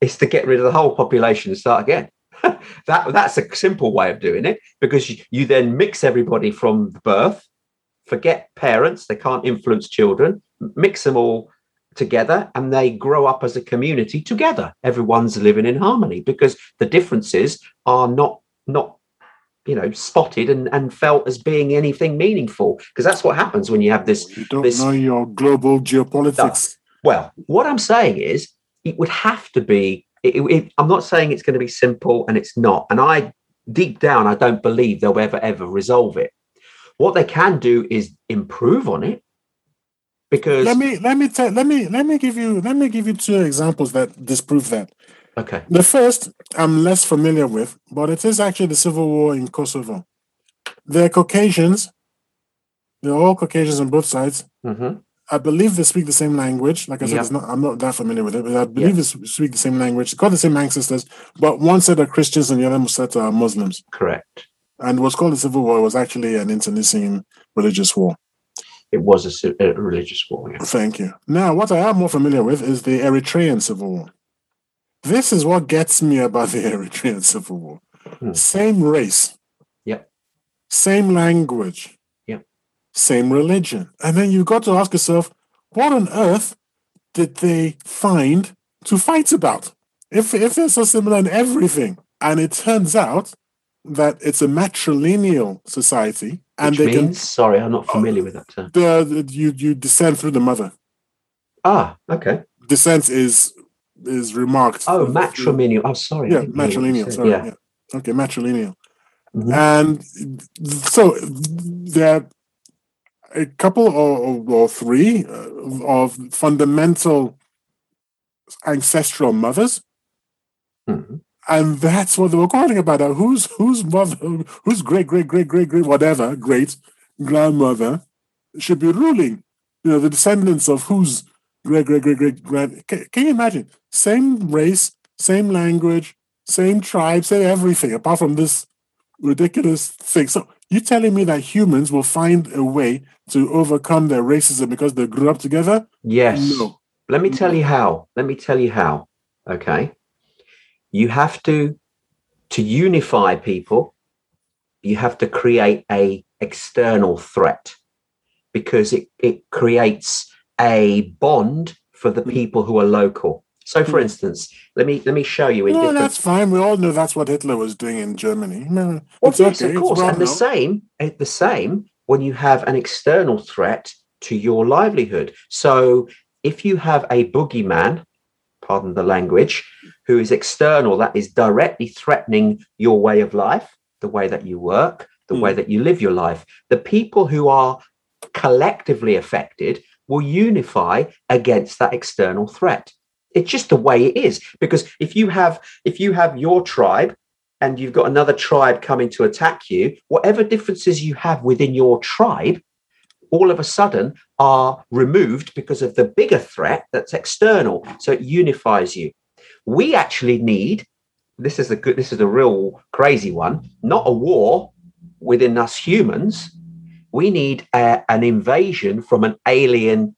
is to get rid of the whole population and start again. that that's a simple way of doing it because you, you then mix everybody from birth, forget parents, they can't influence children, mix them all together and they grow up as a community together everyone's living in harmony because the differences are not not you know spotted and, and felt as being anything meaningful because that's what happens when you have this You don't this know your global geopolitics. well, what I'm saying is, it would have to be. It, it- I'm not saying it's going to be simple, and it's not. And I, deep down, I don't believe they'll ever ever resolve it. What they can do is improve on it, because Let me let me tell let me let me give you let me give you two examples that disprove that. okay, The first I'm less familiar with, but it is actually the civil war in Kosovo. They're Caucasians. They're all Caucasians on both sides. Mhm. I believe they speak the same language. Like I said, it's not, I'm not that familiar with it, but I believe they speak the same language. They call the same ancestors, but one set are Christians and the other set are Muslims. correct. And what's called the civil war was actually an internecine religious war. It was a, a religious war. yeah. Thank you. Now, what I am more familiar with is the Eritrean Civil War. This is what gets me about the Eritrean Civil War. Hmm. Same race, Yep. same language, Yep. Same religion. And then you've got to ask yourself, what on earth did they find to fight about? If, if they're so similar in everything. And it turns out that it's a matrilineal society. And Which they means, sorry, I'm not familiar with that term. can the, you you descend through the mother. Ah, okay. descent is is remarked. Oh, matrilineal. Oh, sorry. Yeah, didn't hear what you matrilineal. Sorry. Yeah. Yeah. Okay, matrilineal. Mhm. And so there are a couple or, or, three uh, of fundamental ancestral mothers. Mhm. And that's what they were calling about. Whose whose mother, whose great great great great great whatever great grandmother should be ruling? You know, the descendants of whose great great great great grand. Can, can you imagine? Same race, same language, same tribe, same everything, apart from this ridiculous thing. So you telling me that humans will find a way to overcome their racism because they grew up together? Yes. No. Let me tell you how. Let me tell you how. Okay. You have to to unify people, you have to create a external threat because it, it creates a bond for the mm. people who are local. So for instance, let me let me show you in No, different that's fine. We all know that's what Hitler was doing in Germany. No, Well, yes, okay. of course. Well and the same, eh, the same when you have an external threat to your livelihood. So if you have a boogeyman, pardon the language, who is external, that is directly threatening your way of life, the way that you work, the way that you live your life, the people who are collectively affected will unify against that external threat. It's just the way it is. Because if you have if you have your tribe and you've got another tribe coming to attack you, whatever differences you have within your tribe, all of a sudden are removed because of the bigger threat that's external. So it unifies you. We actually need this is a good this is a real crazy one, not a war within us humans. We need a, an invasion from an alien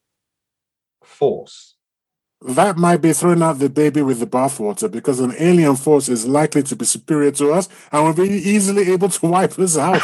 force. That might be throwing out the baby with the bathwater because an alien force is likely to be superior to us and will be easily able to wipe us out.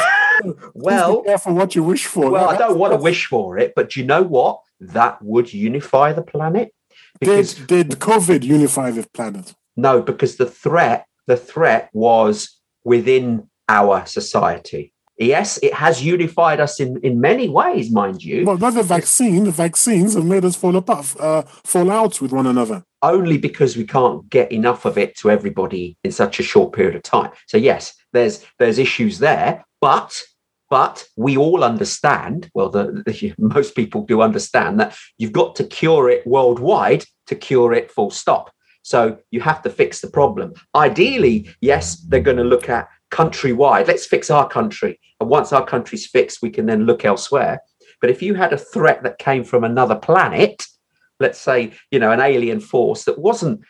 Well, Please be careful what you wish for. Well, I don't want to wish for it, but do you know what? That would unify the planet. Did, did COVID unify the planet? No, because the threat, the threat was within our society. Yes, it has unified us in, in many ways, mind you. Well, not the vaccine. The vaccines have made us fall apart, uh, fall out with one another. only because we can't get enough of it to everybody in such a short period of time. So yes, there's there's issues there, but but we all understand. Well, the, the most people do understand that you've got to cure it worldwide to cure it, full stop. So you have to fix the problem. Ideally, yes, they're going to look at countrywide. Let's fix our country. And once our country's fixed, we can then look elsewhere. But if you had a threat that came from another planet, let's say, you know, an alien force that wasn't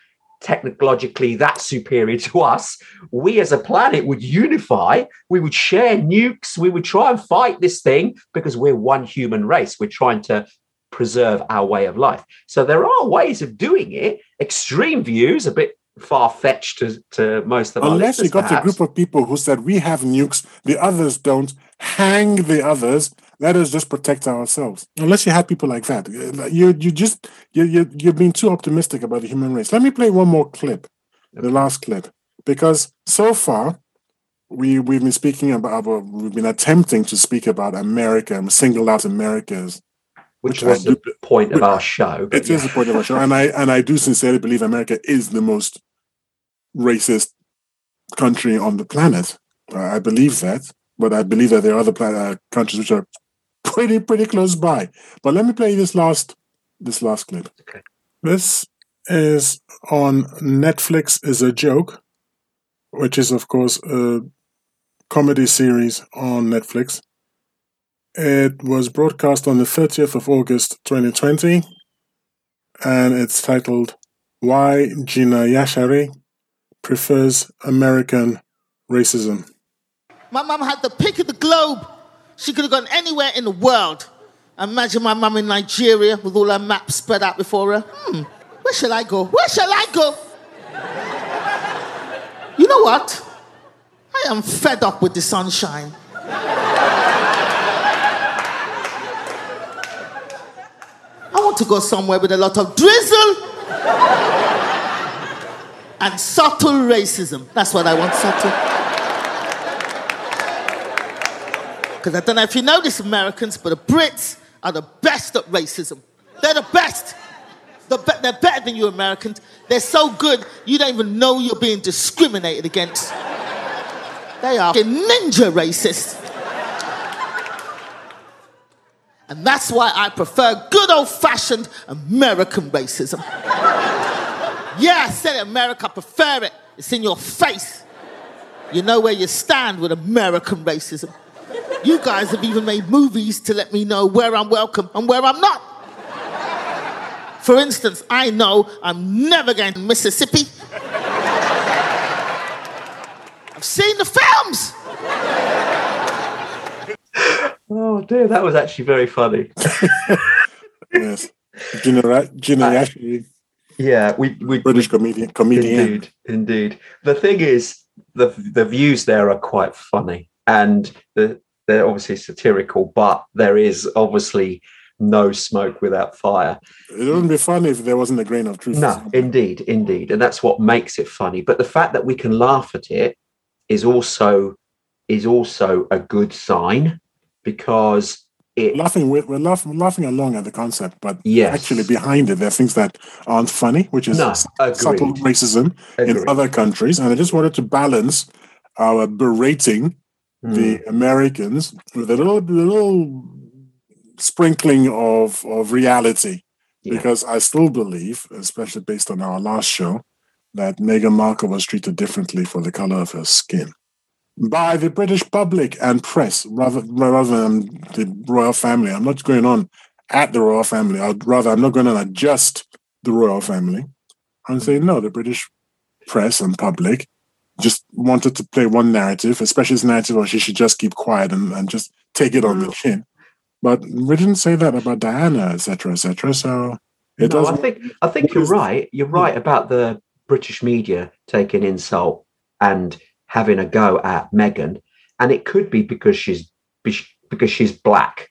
technologically that superior to us, we as a planet would unify, we would share nukes, we would try and fight this thing because we're one human race. We're trying to preserve our way of life. So there are ways of doing it. Extreme views, a bit far fetched to, to most of our Unless you got a group of people who said we have nukes, the others don't, hang the others. Let us just protect ourselves. Unless you had people like that, you you just you you you're being too optimistic about the human race. Let me play one more clip, the last clip, because so far we we've been speaking about, about we've been attempting to speak about America and single out America's which I was the do- point of our show. but it is the point of our show, and I and I do sincerely believe America is the most racist country on the planet. Uh, I believe that, but I believe that there are other pla- uh, countries which are pretty pretty close by. But let me play this last this last clip. Okay. This is on Netflix is a joke, which is of course a comedy series on Netflix. It was broadcast on the 30th of August 2020, and it's titled Why Gina Yashere Prefers American Racism. My mum had the pick of the globe. She could have gone anywhere in the world. Imagine my mum in Nigeria with all her maps spread out before her. Hmm, where shall I go? Where shall I go? You know what? I am fed up with the sunshine. Want to go somewhere with a lot of drizzle and subtle racism. That's what I want, subtle. Because I don't know if you know this, Americans, but the Brits are the best at racism. They're the best. Be- they're better than you Americans. They're so good, you don't even know you're being discriminated against. They are ninja racist. And that's why I prefer good old fashioned American racism. yeah, I said it, America, I prefer it. It's in your face. You know where you stand with American racism. You guys have even made movies to let me know where I'm welcome and where I'm not. For instance, I know I'm never going to Mississippi. I've seen the films. Oh dear, that was actually very funny. Yes. Gina, Ra- Gina Yashere, Yeah, we we British comedian. comedian. Indeed, indeed. The thing is, the the views there are quite funny, and the, they're obviously satirical, but there is obviously no smoke without fire. It wouldn't be funny if there wasn't a grain of truth. No, indeed, indeed, and that's what makes it funny. But the fact that we can laugh at it is also is also a good sign because it laughing with we're laughing, laughing along at the concept, but Yes. actually behind it there are things that aren't funny, which is No, subtle agreed. racism in other countries. And I just wanted to balance our berating the Mm. Americans with a little little sprinkling of of reality. Yeah. Because I still believe, especially based on our last show, that Meghan Markle was treated differently for the color of her skin by the British public and press rather rather than the royal family. I'm not going on at the royal family. I'd rather I'm not going to adjust the royal family and say no. The British press and public just wanted to play one narrative, especially this narrative of she should just keep quiet and, and just take it on the mm. chin. But we didn't say that about Diana, etc., etc. So it no, does. I think I think you're right. You're right about the British media taking insult and having a go at Meghan, and it could be because she's because she's black.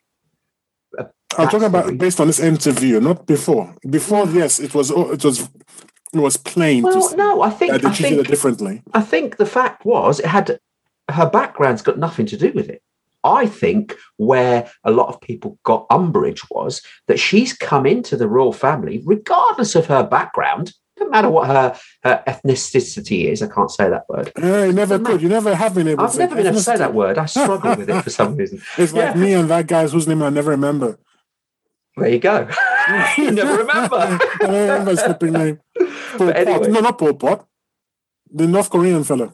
I'm talking about based on this interview, not before. Before, yes, it was oh, it was it was plain to Well, no, I think that they I treated think differently. I think the fact was it had her background's got nothing to do with it. I think where a lot of people got umbrage was that she's come into the royal family, regardless of her background, no matter what her, her ethnicity is. I can't say that word. Yeah, you never could. You never have been able I've never been able to say that word. I struggle with it for some reason. It's like Yeah. me and that guy's whose name I never remember. There you go. you never remember. I don't remember his name. Pol anyway. Pot. No, not Pol Pot. The North Korean fellow.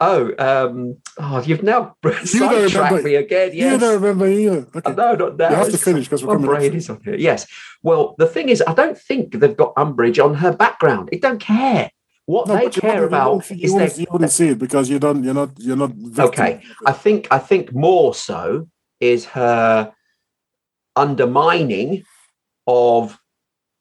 Oh, um, oh, you've now sidetracked me again. Yes. You don't remember either. Okay. No, not now. You have to finish because we're my coming brain is on here. Yes. Well, the thing is, I don't think they've got umbrage on her background. It don't care. What No, they care you about you is wouldn't, their you wouldn't see it because you don't. You're not. You're not. victim. Okay, I think I think more so is her undermining of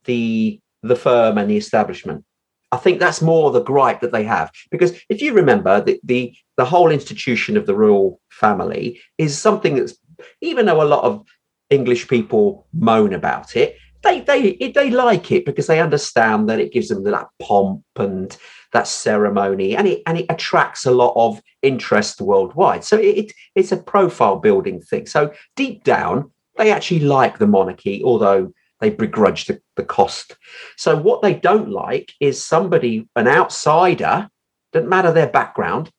the the firm and the establishment. I think that's more the gripe that they have. Because if you remember the the, the whole institution of the royal family is something that's even though a lot of English people moan about it, they they they like it because they understand that it gives them that pomp and that ceremony and it and it attracts a lot of interest worldwide. So it, it's a profile building thing. So deep down they actually like the monarchy although they begrudge the, the cost so what they don't like is somebody an outsider doesn't matter their background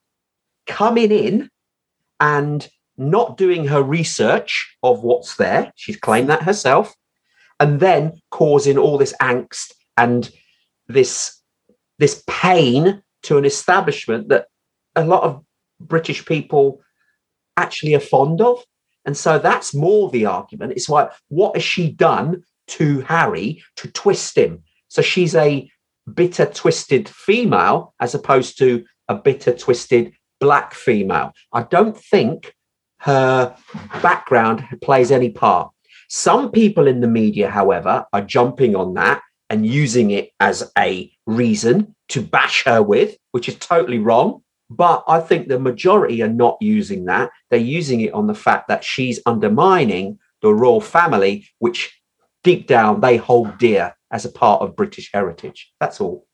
coming in and not doing her research of what's there she's claimed that herself and then causing all this angst and this this pain to an establishment that a lot of British people actually are fond of. And so that's more the argument. It's like, what has she done to Harry to twist him? So she's a bitter, twisted female as opposed to a bitter, twisted black female. I don't think her background plays any part. Some people in the media, however, are jumping on that and using it as a reason to bash her with, which is totally wrong. But I think the majority are not using that. They're using it on the fact that she's undermining the royal family, which deep down they hold dear as a part of British heritage. That's all.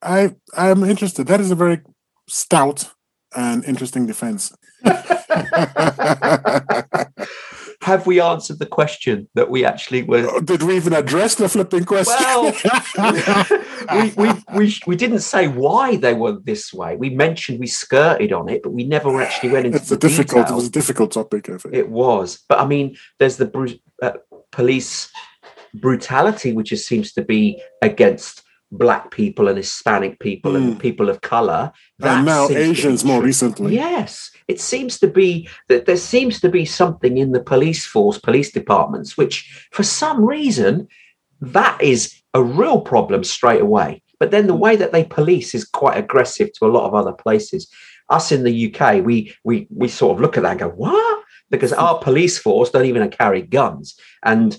I I'm interested. That is a very stout and interesting defense. Have we answered the question that we actually were? Did we even address the flipping question? Well, we, we, we, we didn't say why they were this way. We mentioned we skirted on it, but we never actually went into it's a the difficult. It was a difficult topic. I think. It was, but I mean, there's the uh, police brutality, which is, seems to be against black people and Hispanic people and people of color. Hmm. and now seems to be Asians more recently. Yes, it seems to be that there seems to be something in the police force, police departments, which for some reason that is a real problem straight away. But then the way that they police is quite aggressive to a lot of other places. Us in the UK, we we we sort of look at that and go, what? Because our police force don't even carry guns. And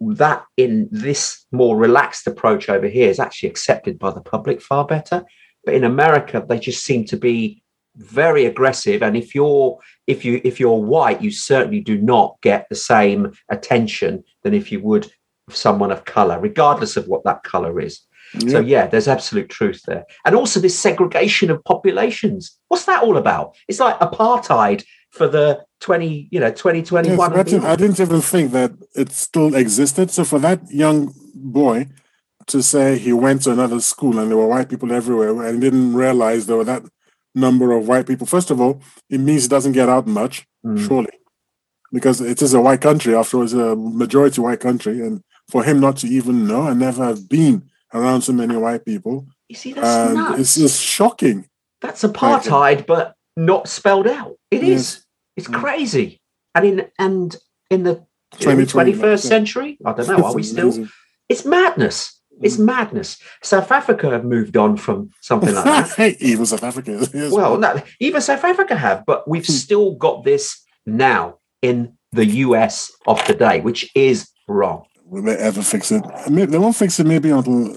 that in this more relaxed approach over here is actually accepted by the public far better. But in America, they just seem to be very aggressive. And if you're if you if you're white, you certainly do not get the same attention than if you would someone of color, regardless of what that color is. So yeah, there's absolute truth there. And also this segregation of populations. What's that all about? It's like apartheid for the 20, you know, 2021. Yes, I, didn't, I didn't even think that it still existed. So for that young boy to say he went to another school and there were white people everywhere and didn't realize there were that number of white people, first of all, it means he doesn't get out much, Mm. surely, because it is a white country. After all, it's a majority white country, and for him not to even know and never have been around so many white people, You see, that's and nuts. it's just shocking. That's apartheid, but not spelled out. It is. It's mm. crazy. And in and in the twenty first century, I don't know. Are we still? Mm. It's madness. It's mm. madness. South Africa have moved on from something like that. even South Africa. Yes. well, no, even South Africa have, but we've hmm. still got this now in the US of today, which is wrong. Will they ever fix it? May- They won't fix it maybe until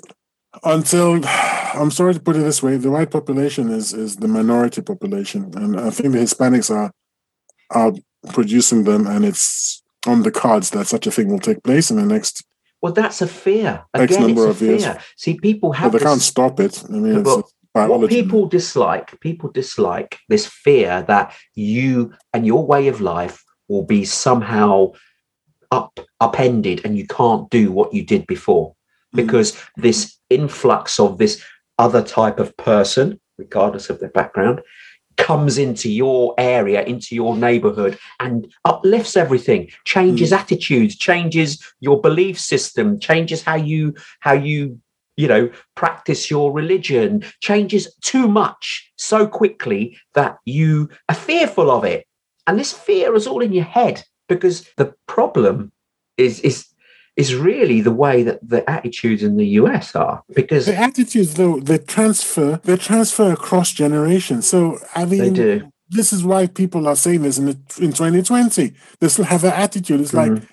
until I'm sorry to put it this way, the white population is is the minority population. And I think the Hispanics are are producing them and it's on the cards that such a thing will take place in the next Well, that's a fear. X Again, number it's a of years. fear. See, people but have they this- can't stop it. I mean it's biology. What people dislike, people dislike this fear that you and your way of life will be somehow up upended and you can't do what you did before Mm. because this influx of this other type of person regardless of their background comes into your area, into your neighborhood, and uplifts everything, changes hmm. attitudes, changes your belief system, changes how you how you you know practice your religion, changes too much so quickly that you are fearful of it. And this fear is all in your head because the problem is is is really the way that the attitudes in the US are. Because The attitudes, though, they transfer, they transfer across generations. So, I mean, do. this is why people are saying this in, the, in 2020. They still have that attitude. It's like, Mhm.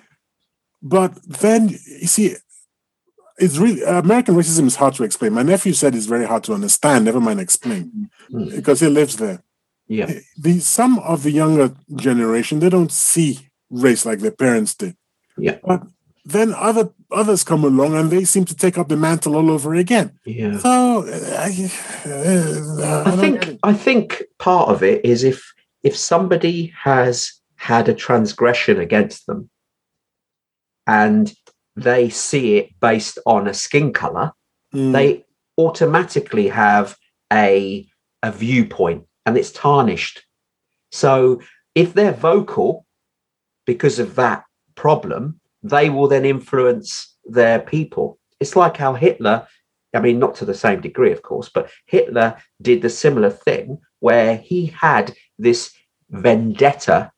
but then, you see, it's really, American racism is hard to explain. My nephew said it's very hard to understand, never mind explain, Mhm. because he lives there. yeah, The, some of the younger generation, they don't see race like their parents did. yeah, But then other others come along and they seem to take up the mantle all over again. yeah. So uh, I, uh, I don't think. I think part of it is if if somebody has had a transgression against them and they see it based on a skin color, Mm, they automatically have a a viewpoint and it's tarnished. So if they're vocal because of that problem, they will then influence their people. It's like how Hitler, I mean, not to the same degree, of course, but Hitler did the similar thing where he had this vendetta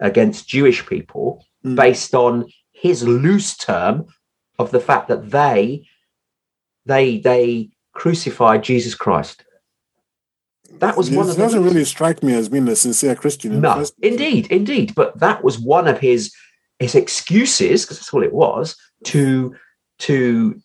against Jewish people Mm. based on his loose term of the fact that they they they crucified Jesus Christ. That was one of the doesn't really strike me as being a sincere Christian. in no, indeed, indeed. But that was one of his his excuses, because that's all it was, to to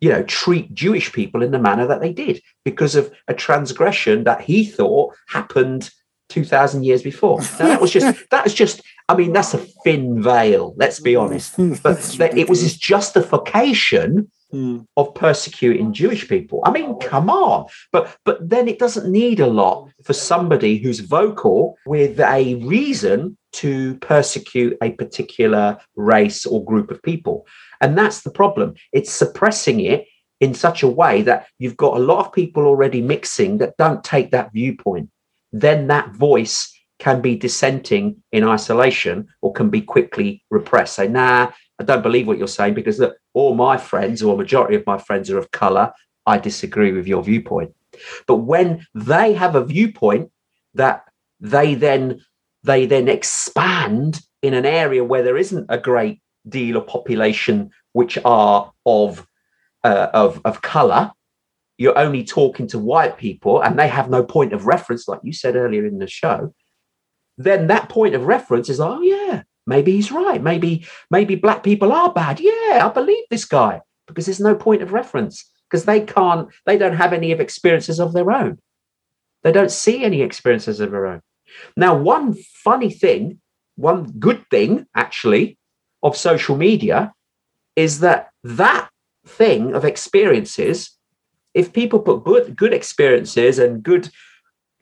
you know treat Jewish people in the manner that they did because of a transgression that he thought happened two thousand years before. Now, that was just that was just. I mean, that's a thin veil. Let's be honest. But it was his justification Mm. of persecuting Jewish people. I mean, come on. But but then it doesn't need a lot for somebody who's vocal with a reason to persecute a particular race or group of people. And that's the problem. It's suppressing it in such a way that you've got a lot of people already mixing that don't take that viewpoint. Then that voice can be dissenting in isolation or can be quickly repressed. Say, nah, I don't believe what you're saying because look, all my friends or majority of my friends are of color. I disagree with your viewpoint. But when they have a viewpoint that they then they then expand in an area where there isn't a great deal of population which are of uh, of of color, you're only talking to white people and they have no point of reference, like you said earlier in the show. Then that point of reference is, oh yeah, maybe he's right. Maybe maybe black people are bad. Yeah, I believe this guy because there's no point of reference because they can't, they don't have any of experiences of their own. They don't see any experiences of their own. Now, one funny thing, one good thing actually of social media is that that thing of experiences, if people put good, good experiences and good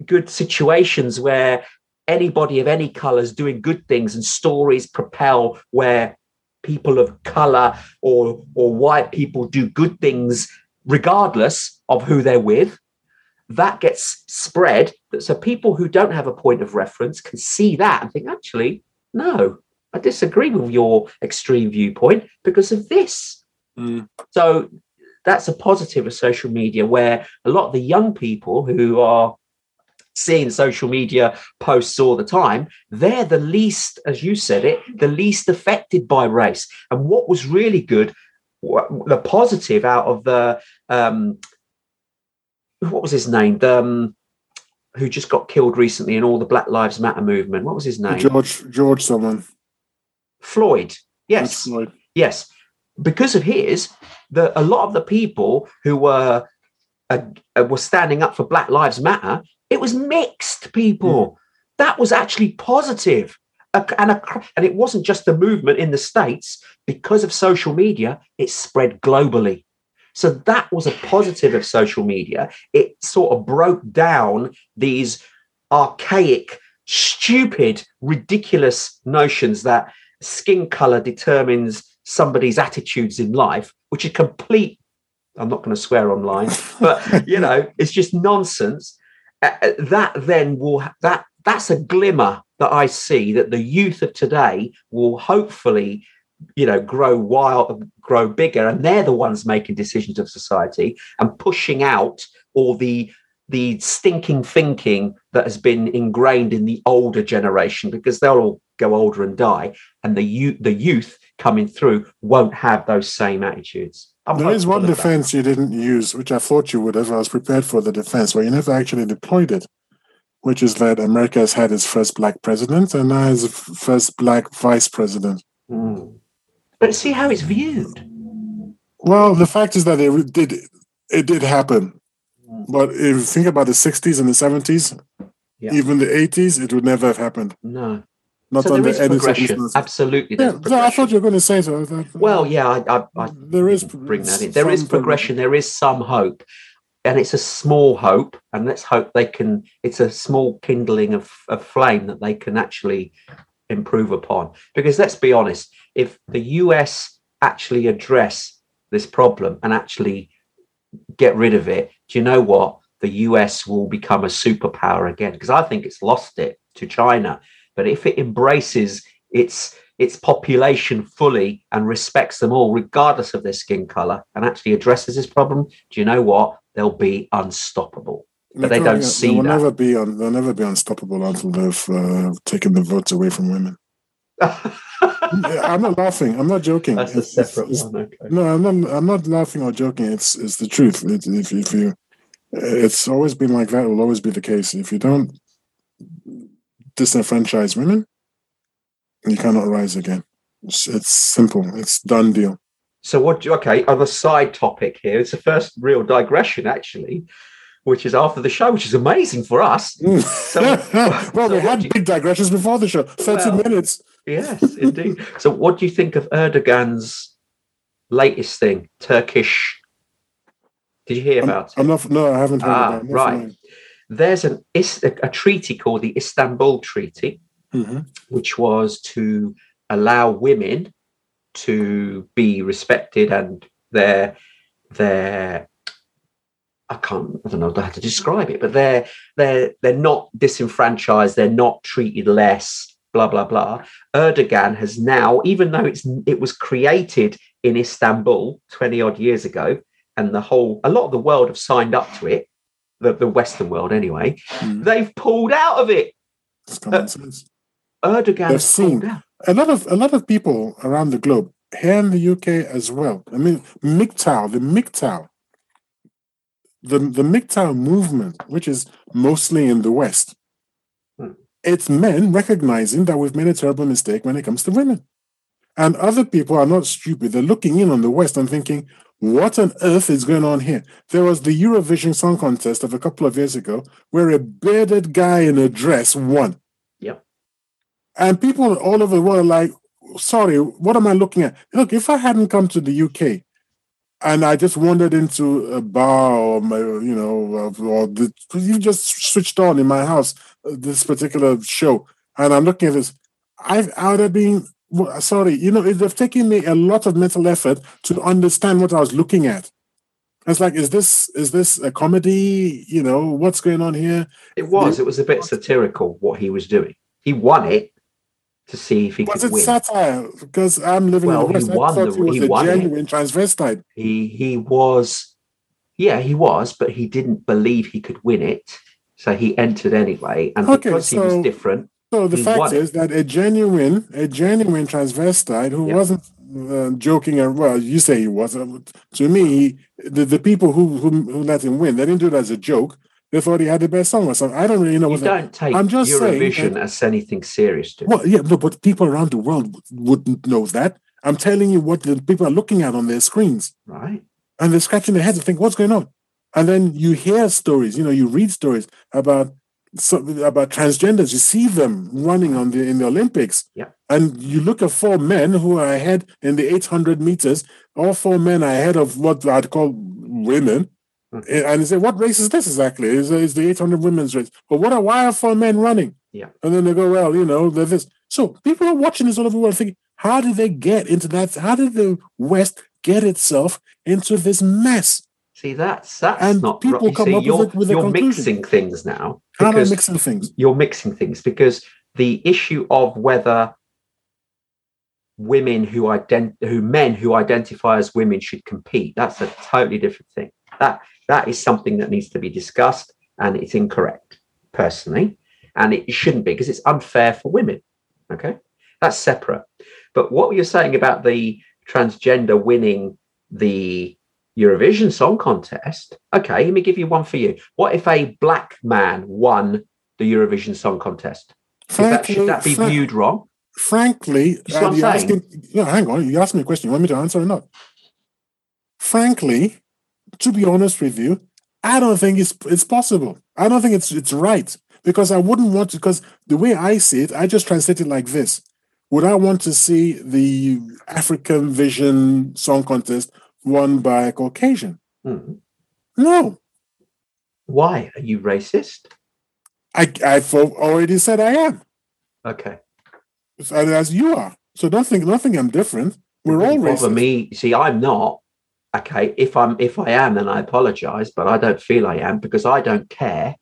good situations where anybody of any color is doing good things and stories propel where people of color or or white people do good things regardless of who they're with that gets spread so people who don't have a point of reference can see that and think actually no i disagree with your extreme viewpoint because of this Mm. so that's a positive of social media where a lot of the young people who are seeing social media posts all the time they're the least as you said it the least affected by race and what was really good the positive out of the um what was his name? The um, who just got killed recently in all the black lives matter movement. What was his name? George, George, someone. floyd. Yes. Floyd. Yes, because of his, the a lot of the people who were uh, uh, were standing up for Black Lives Matter, it was mixed people. That was actually positive. A- and a, and it wasn't just the movement in the states. Because of social media it spread globally so that was a positive of social media. It sort of broke down these archaic stupid ridiculous notions that skin color determines somebody's attitudes in life which is complete i'm not going to swear online but you know it's just nonsense. Uh, that then will ha- that that's a glimmer that I see that the youth of today will hopefully you know grow wild grow bigger and they're the ones making decisions of society and pushing out all the the stinking thinking that has been ingrained in the older generation because they'll all go older and die and the youth the youth coming through won't have those same attitudes I'm There is one of that. defense you didn't use, which I thought you would have. I was prepared for the defense, but you never actually deployed it, which is that America has had its first black president and now has its first black vice president. Mm. But see how it's viewed Well, the fact is that it did it did happen, but if you think about the '60s and the '70s, Yeah. even the '80s, it would never have happened. no Not so under any circumstances. absolutely Yeah, no, I thought you were going to say so. That- uh, Well, yeah, I, I, I there is bring that in. There is progression. There is some hope, and it's a small hope. And let's hope they can. It's a small kindling of, of flame that they can actually improve upon. Because let's be honest, if the US actually address this problem and actually get rid of it, do you know what? The US will become a superpower again. Because I think it's lost it to China. But if it embraces its its population fully and respects them all, regardless of their skin color, and actually addresses this problem, do you know what? They'll be unstoppable. But they don't They see will that. never be. They'll never be unstoppable until they've uh, taken the votes away from women. I'm not laughing. I'm not joking. That's a It's- it's- separate it's- one. Okay. No, I'm not. I'm not laughing or joking. It's it's the truth. It, if if you, it's always been like that. It will always be the case. If you don't disenfranchise women, you cannot rise again. It's, it's simple. It's done deal. So what? Do you, okay, on a side topic here, it's the first real digression actually, which is after the show, which is amazing for us. Mm. So, well, so we had you- big digressions before the show. Thirty Well, minutes. Yes, indeed. so, what do you think of Erdogan's latest thing, Turkish? Did you hear about it? I'm not. No, I haven't heard Ah, about. it. Right. familiar. There's an a, a treaty called the Istanbul Treaty, Mhm. which was to allow women to be respected and their their I can't I don't know how to describe it, but they're they're they're not disenfranchised, they're not treated less, blah blah blah. Erdogan has now, even though it's it was created in Istanbul 20 odd years ago, and the whole a lot of the world have signed up to it, the, the Western world anyway, Mm. they've pulled out of it. Sense. Erdogan They've seen out. a lot of a lot of people around the globe here in the UK as well. I mean, MGTOW, the MGTOW, the the MGTOW movement, which is mostly in the West. It's men recognizing that we've made a terrible mistake when it comes to women, and other people are not stupid. They're looking in on the West and thinking, "What on earth is going on here?" There was the Eurovision Song Contest of a couple of years ago where a bearded guy in a dress won. Yeah. And people all over the world are like, sorry, what am I looking at? Look, if I hadn't come to the UK and I just wandered into a bar or, my, you know, or the, you just switched on in my house Uh, this particular show, and I'm looking at this, I've, I would have been, sorry, you know, it would have taken me a lot of mental effort to understand what I was looking at. It's like, is this is this a comedy? You know, what's going on here? It was. It was a bit satirical what he was doing. He won it to see if he Was could it win. satire? Because I'm living Well, in the he West. I won thought the- he was he a won it. genuine transvestite. he he was, yeah, he was, but he didn't believe he could win it, so he entered anyway. And Okay, because he was different, So the He fact it. is that a genuine, a genuine transvestite who Yeah. wasn't uh, joking, or well, you say he wasn't. To me, he, the the people who, who who let him win, they didn't do it as a joke. They thought he had the best song or something. I don't really know. you what don't take I'm just saying Eurovision that- as anything serious. To Well, yeah, no, but people around the world wouldn't know that. I'm telling you what the people are looking at on their screens. right? and they're scratching their heads and think, "What's going on?" And then you hear stories, you know, you read stories about about transgenders. You see them running on the in the Olympics, Yeah. and you look at four men who are ahead in the 800 meters. All four men are ahead of what I'd call women. Mhm. And you say, "What race is this exactly? Is is the 800 women's race?" But what are why are four men running? Yeah. And then they go, "Well, you know, they're this." So people are watching this all over the world, thinking, "How did they get into that? How did the West get itself into this mess?" See, that's that's And not people right. Come see, up with you're, it- with a you're mixing things now. How am I mixing things? You're mixing things because the issue of whether women who ident- who men who identify as women should compete that's a totally different thing that that is something that needs to be discussed and it's incorrect personally and it shouldn't be because it's unfair for women okay that's separate but what you're saying about the transgender winning the eurovision song contest okay let me give you one for you what if a black man won the eurovision song contest that, should that be Frank- viewed wrong frankly, uh, you're asking, no, hang on, you asked me a question. You want me to answer or not? Frankly, to be honest with you, I don't think it's it's possible. I don't think it's it's right because I wouldn't want to. Because the way I see it, I just translate it like this: Would I want to see the African Vision Song Contest won by a Caucasian? Mhm. No, why? Are you racist? I I've already said I am, okay. And as you are. So don't think nothing. I'm different. We're all Doesn't bother me. see i'm not. Okay. If i'm if i am then i apologize but i don't feel i am because i don't care.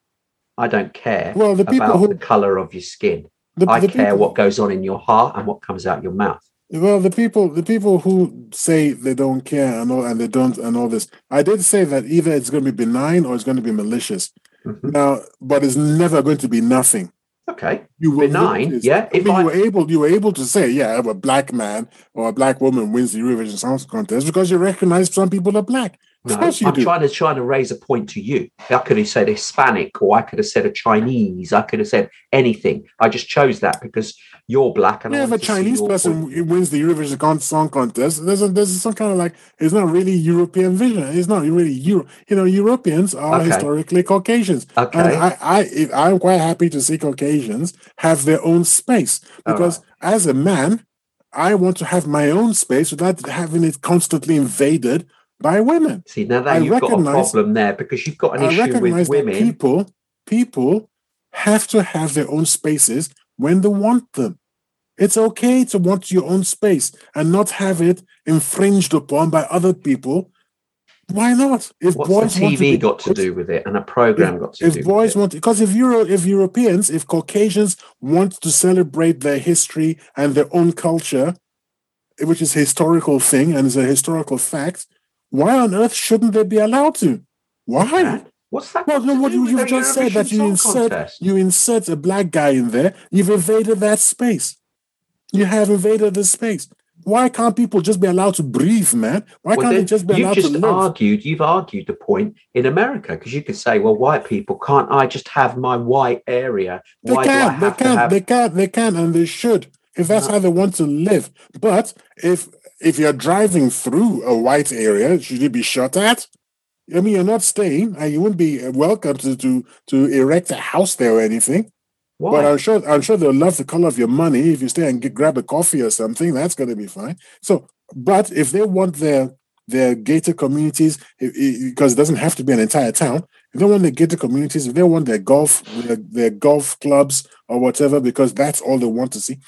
I don't care Well, the people about who- the color of your skin. The- i the care people- what goes on in your heart and what comes out your mouth Well, the people, the people who say they don't care and all, and they don't, and all this. I did say that either it's going to be benign or it's going to be malicious. Mhm. Now, but it's never going to be nothing. okay You will Benign, yeah, I mean, I- you were able, you were able to say, yeah, a black man or a black woman wins the Eurovision Song Contest because you recognize some people are black. Of no, course you I'm do. trying to trying to raise a point to you. I could have said Hispanic, or I could have said a Chinese. I could have said anything. I just chose that because you're black, and yeah, if a wanted to see Chinese person point. wins the Eurovision Song Contest, there's a, there's some kind of like it's not really European vision. It's not really Euro. You know, Europeans are Okay. historically Caucasians, Okay. and I I if, I'm quite happy to see Caucasians have their own space because as a man, I want to have my own space without having it constantly invaded by women. See now that I you've got a problem there because you've got an I issue with women. people people have to have their own spaces when they want them. It's okay to want your own space and not have it infringed upon by other people. Why not? If What's boys the want to TV be got to do with it, and a program got to if do boys with it? want because if Euro if Europeans, if Caucasians want to celebrate their history and their own culture, which is a historical thing and is a historical fact, why on earth shouldn't they be allowed to? Why? What's that? Well, no, what you, the just said that you insert Contest? you insert a black guy in there, you've invaded that space. You have invaded the space. Why can't people just be allowed to breathe, man? Why Well, can't they just be you've allowed just to live? argued. You've argued the point in America because you could say, "Well, white people can't I just have my white area? They Why can, they can, have?" they can, they can, and they should, if that's how they want to live. But if if you're driving through a white area, should you be shot at? I mean, you're not staying, and you wouldn't be uh, welcome to to to erect a house there or anything. Why? But I'm sure I'm sure they'll love the color of your money if you stay and get, grab a coffee or something. That's going to be fine. So, but if they want their their gated communities, because it doesn't have to be an entire town. If they want their gated communities, if they want their golf their, their golf clubs or whatever, because that's all they want to see.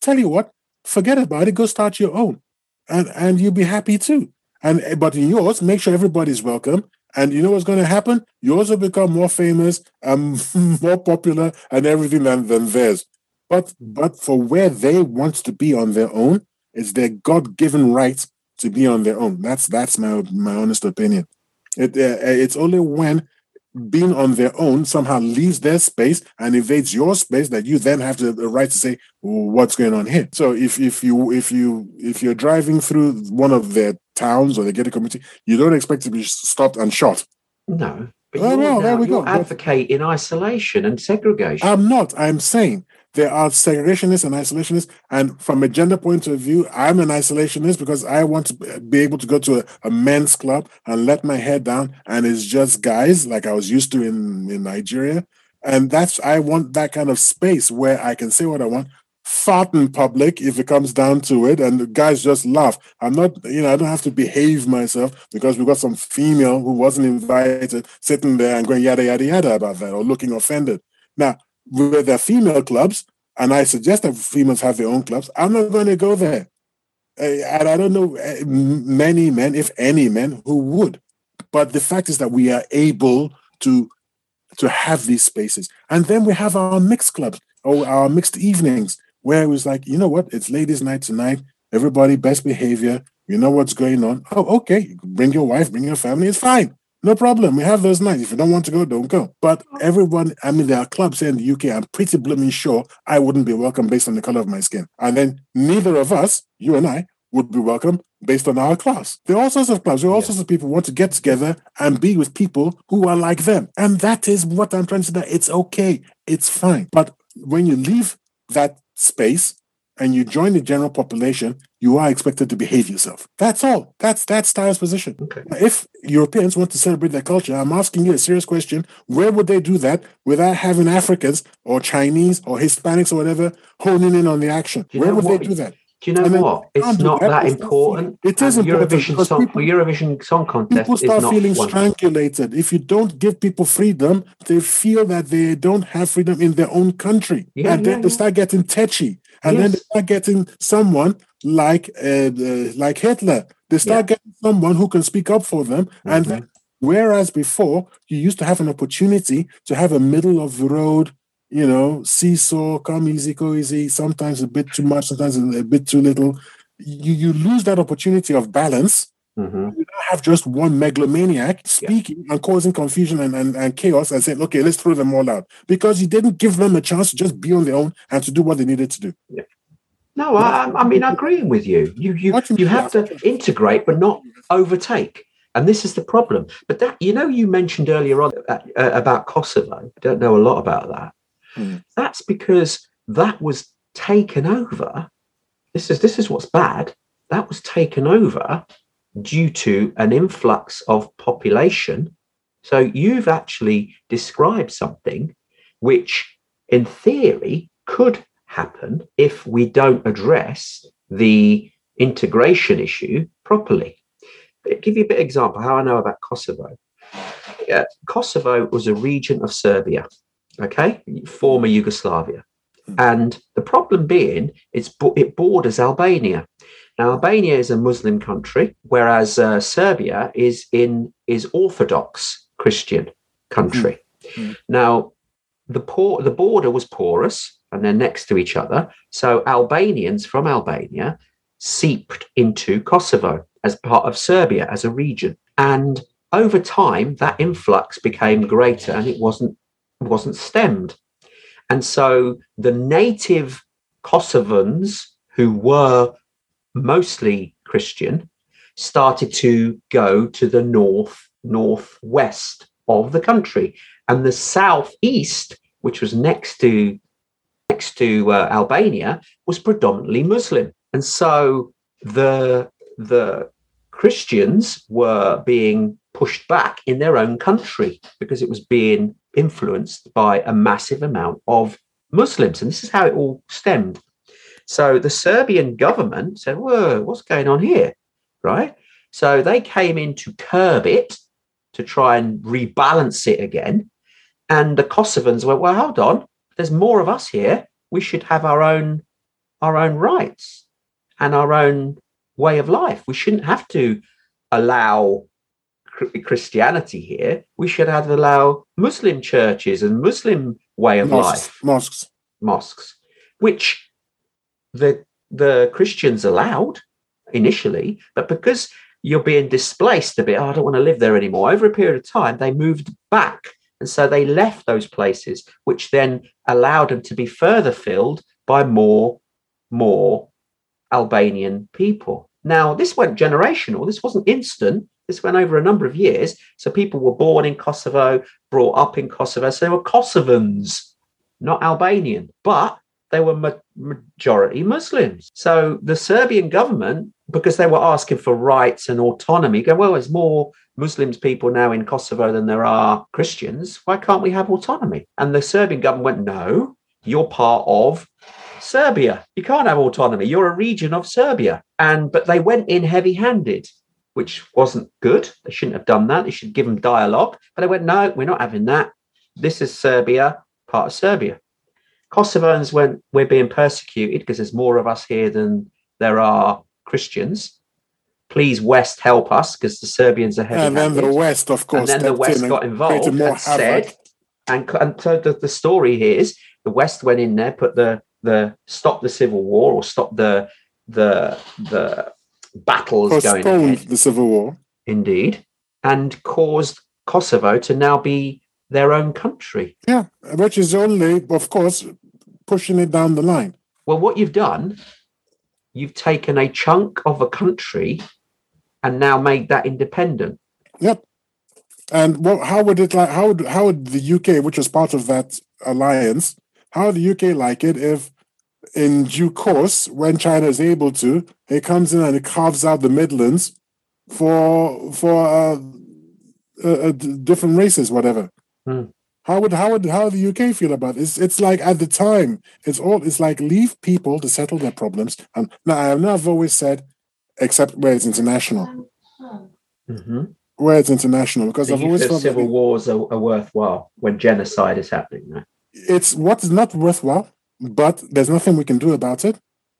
Tell you what, forget about it. Go start your own, and and you'll be happy too. And but in yours, make sure everybody's welcome. And you know what's going to happen? Yours will become more famous and more popular and everything than, than theirs. But but for where they want to be on their own, it's their God-given right to be on their own. That's that's my my honest opinion. It uh, it's only when being on their own somehow leaves their space and invades your space that you then have the right to say what's going on here. So if if you if you if you're driving through one of their towns or the gated community, you don't expect to be stopped and shot. no, but Oh, you're, well, there we go. But- advocating isolation and segregation. I'm not. I'm saying there are segregationists and isolationists. And from a gender point of view, I'm an isolationist because I want to be able to go to a, a men's club and let my head down, and it's just guys like I was used to in, in Nigeria. And that's, I want that kind of space where I can say what I want, fart in public if it comes down to it, and the guys just laugh. I'm not, you know, I don't have to behave myself because we've got some female who wasn't invited sitting there and going yada, yada, yada about that or looking offended. Now, with the female clubs, and I suggest that females have their own clubs, I'm not going to go there. And I don't know uh, many men, if any men, who would. But the fact is that we are able to to have these spaces. And then we have our mixed clubs or our mixed evenings where it was like, you know what, it's ladies' night tonight. Everybody best behavior. You know what's going on. Oh, okay. Bring your wife, bring your family. It's fine. No problem. We have those nights. If you don't want to go, don't go. But oh. everyone, I mean, there are clubs here in the UK. I'm pretty blooming sure I wouldn't be welcome based on the color of my skin. And then neither of us, you and I, would be welcome based on our class. There are all sorts of clubs. There are all sorts of people who want to get together and be with people who are like them. And that is what I'm trying to say. That it's okay. It's fine. But when you leave that space and you join the general population, you are expected to behave yourself. That's all. That's that's Tyler's position. Okay. If Europeans want to celebrate their culture, I'm asking you a serious question. Where would they do that without having Africans or Chinese or Hispanics or whatever honing in on the action? You Where would what? they do that? Do you know And then what? It's not that. that It's not important. It is important Eurovision because song, people- Eurovision Song Contest People start feeling strangulated. If you don't give people freedom, they feel that they don't have freedom in their own country. Yeah, and then yeah, they yeah. start getting tetchy. And then they start getting someone like uh, uh, like Hitler. They start getting someone who can speak up for them. And Mm-hmm. then, whereas before, you used to have an opportunity to have a middle of the road, you know, seesaw, come easy, go easy, sometimes a bit too much, sometimes a, a bit too little. You, you lose that opportunity of balance Mhm. you don't have just one megalomaniac speaking and causing confusion and, and, and chaos and saying, okay, let's throw them all out. Because you didn't give them a chance to just be on their own and to do what they needed to do. No, I, I- I mean, I'm agreeing with you. You you you have to integrate, but not overtake. And this is the problem. But that you know, you mentioned earlier on uh, uh, about Kosovo. I don't know a lot about that. Hmm. That's because that was taken over. This is this is what's bad. That was taken over due to an influx of population. So you've actually described something which, in theory, could happen if we don't address the integration issue properly. I'll give you a bit of example how I know about Kosovo. Yeah, Kosovo was a region of Serbia, okay, former Yugoslavia, hmm. and the problem being it's it borders Albania. Now, Albania is a Muslim country, whereas uh, Serbia is in is Orthodox Christian country. Hmm. Hmm. Now, the por- the border was porous and they're next to each other. So Albanians from Albania seeped into Kosovo as part of Serbia as a region. And over time, that influx became greater and it wasn't wasn't stemmed. And so the native Kosovans who were mostly Christian started to go to the north northwest of the country and the southeast which was next to next to uh, Albania was predominantly Muslim and so the the Christians were being pushed back in their own country because it was being influenced by a massive amount of Muslims and this is how it all stemmed so the Serbian government said, Whoa, what's going on here? Right. So they came in to curb it, to try and rebalance it again. And the Kosovans went, Well, hold on, there's more of us here. We should have our own our own rights and our own way of life. We shouldn't have to allow Christianity here. We should have allow Muslim churches and Muslim way of Mosques, life mosques. mosques, which the the Christians allowed initially, but because you're being displaced a bit, oh, I don't want to live there anymore. Over a period of time, they moved back. And so they left those places, which then allowed them to be further filled by more, more Albanian people. Now, this went generational. This wasn't instant. This went over a number of years. So people were born in Kosovo, brought up in Kosovo. So they were Kosovans, not Albanian, but they were ma- majority Muslims. So the Serbian government, because they were asking for rights and autonomy, go, well, there's more Muslims people now in Kosovo than there are Christians. Why can't we have autonomy? And the Serbian government went, no, you're part of Serbia. You can't have autonomy. You're a region of Serbia. And but they went in heavy-handed, which wasn't good. They shouldn't have done that. They should give them dialogue. But they went, no, we're not having that. This is Serbia, part of Serbia. Kosovans went, we're being persecuted because there's more of us here than there are Christians. please West help us because the Serbians are heavy And then the West, of course, and then the West got involved and said, and, and so the, the story here is the West went in there, put the the stop the civil war or stop the the the battles going ahead, the civil war. indeed, and caused Kosovo to now be their own country. Yeah, which is only, of course, pushing it down the line. Well, what you've done, you've taken a chunk of a country and now made that independent. Yep. And what, how would it like? How would how would the UK, which was part of that alliance, how would the UK like it if, in due course, when China is able to, it comes in and it carves out the Midlands for for uh, uh, different races, whatever. Hmm. How would how would how would the UK feel about it? It's it's like at the time, it's all it's like leave people to settle their problems. And now I have I've always said, except where it's international, Mm-hmm. where it's international, because I've always felt that civil wars are, are worthwhile when genocide is happening. No? it's what is not worthwhile, but there's nothing we can do about it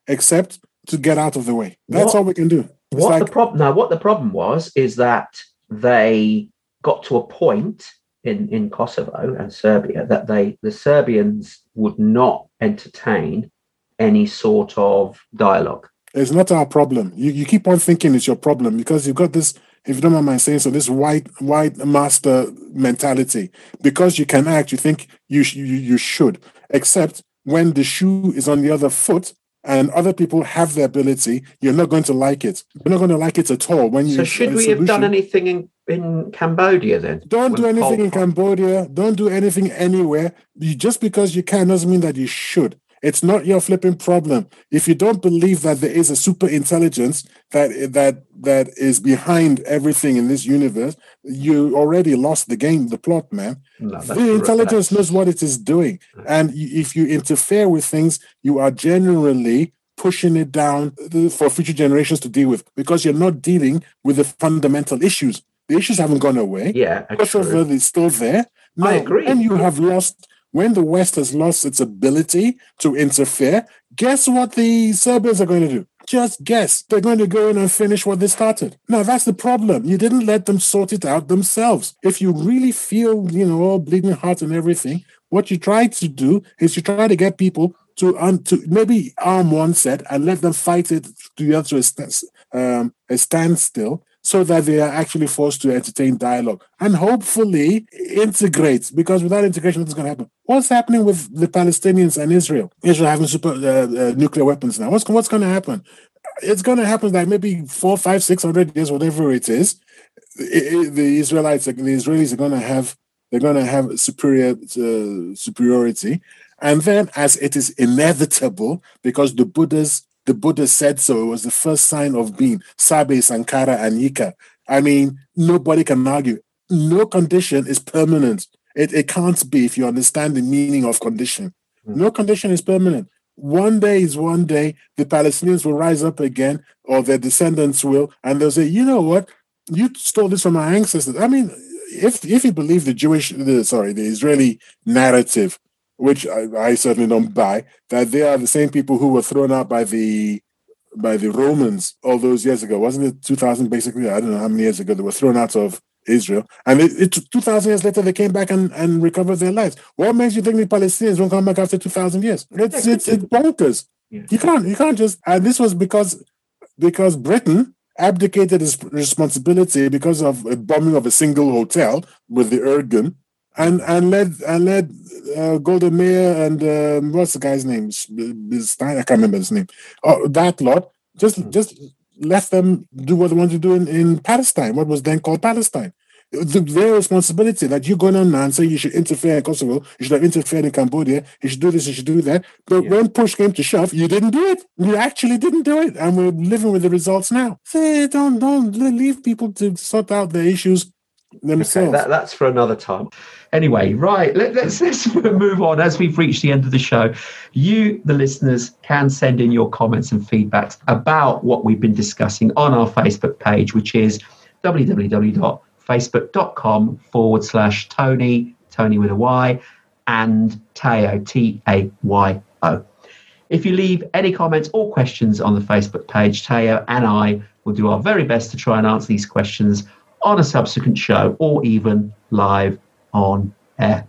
except to get out of the way. That's What- all we can do. It's What like the problem? now? what the problem was is that they got to a point in in Kosovo and Serbia that they the Serbians would not entertain any sort of dialogue. it's not our problem. You you keep on thinking it's your problem because you've got this, if you don't mind saying so, this white white master mentality. Because you can act, you think you you, you should. Except when the shoe is on the other foot and other people have the ability, you're not going to like it. You're not going to like it at all. When you So should we have done anything in in Cambodia then? Don't do anything in Cambodia. Don't do anything anywhere. You, just because you can doesn't mean that you should. It's not your flipping problem. If you don't believe that there is a super intelligence that that that is behind everything in this universe, you already lost the game, the plot, man. No, the intelligence knows what it is doing, and if you interfere with things, you are generally pushing it down uh, for future generations to deal with because you're not dealing with the fundamental issues. The issues haven't gone away. Yeah, true. is still there. I agree. When you have lost, when the West has lost its ability to interfere, guess what the Serbians are going to do? Just guess. They're going to go in and finish what they started. Now, that's the problem. You didn't let them sort it out themselves. If you really feel, you know, all bleeding heart and everything, what you try to do is you try to get people to, un- to maybe arm one set and let them fight it to a, st- um, a standstill so that they are actually forced to entertain dialogue and hopefully integrate because without integration what's going to happen? What's happening with the palestinians and israel? Israel having super uh, uh, nuclear weapons now. What's, what's going to happen? It's going to happen like maybe four five six hundred years whatever it is the israelites the israelis are going to have they're going to have superior uh, superiority. And then as it is inevitable because the buddhas the Buddha said so. It was the first sign of being. Sabe, Sankara, and Yika. I mean, nobody can argue. No condition is permanent. It, it can't be if you understand the meaning of condition. Hmm. No condition is permanent. One day is one day. The Palestinians will rise up again, or their descendants will, and they'll say, you know what? You stole this from our ancestors. I mean, if if you believe the Jewish, the, sorry, the Israeli narrative, which I, I certainly don't buy, that they are the same people who were thrown out by the by the Romans all those years ago. Wasn't it 2000 basically? I don't know how many years ago they were thrown out of Israel. And it, it 2000 years later they came back and, and recovered their lives. What makes you think the Palestinians won't come back after 2000 years? It's it's, it's bonkers. You can't you can't just and this was because because Britain abdicated its responsibility because of a bombing of a single hotel with the Irgun and and led and led uh, Golda Meir and um, what's the guy's name? Stein, I can't remember his name. Oh, that lot just just left them do what they want to do in, in Palestine, what was then called Palestine. The, their responsibility that you're going on now and say you should interfere in Kosovo, you should have interfered in Cambodia, you should do this, you should do that. But when push came to shove, you didn't do it. You actually didn't do it, and we're living with the results now. Say, don't don't leave people to sort out their issues themselves. Okay, that, that's for another time. Anyway, right, let, let's, let's move on as we've reached the end of the show. You, the listeners, can send in your comments and feedbacks about what we've been discussing on our Facebook page, which is www.facebook.com forward slash Tony, Tony with a Y, and Tayo, T A Y O. If you leave any comments or questions on the Facebook page, Tayo and I will do our very best to try and answer these questions on a subsequent show or even live on air.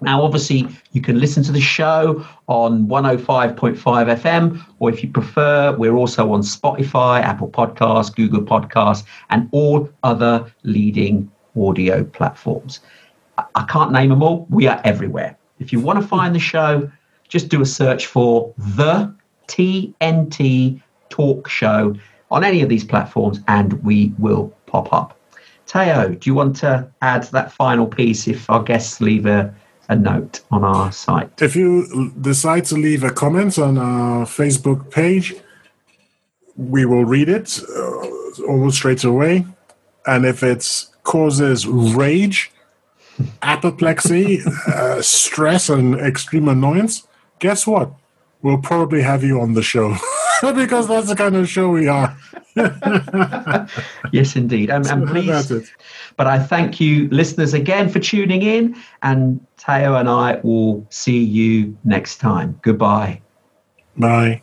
Now, obviously, you can listen to the show on 105.5 FM, or if you prefer, we're also on Spotify, Apple Podcasts, Google Podcasts, and all other leading audio platforms. I- can't name them all. We are everywhere. If you want to find the show, just do a search for the TNT Talk Show on any of these platforms, and we will pop up. Tayo, do you want to add that final piece if our guests leave a, a note on our site? If you decide to leave a comment on our Facebook page, we will read it uh, almost straight away. And if it causes rage, apoplexy, uh, stress, and extreme annoyance, guess what? We'll probably have you on the show because that's the kind of show we are. yes, indeed. Um, and, and how please, but I thank you, listeners, again for tuning in. And Tayo and I will see you next time. Goodbye. Bye.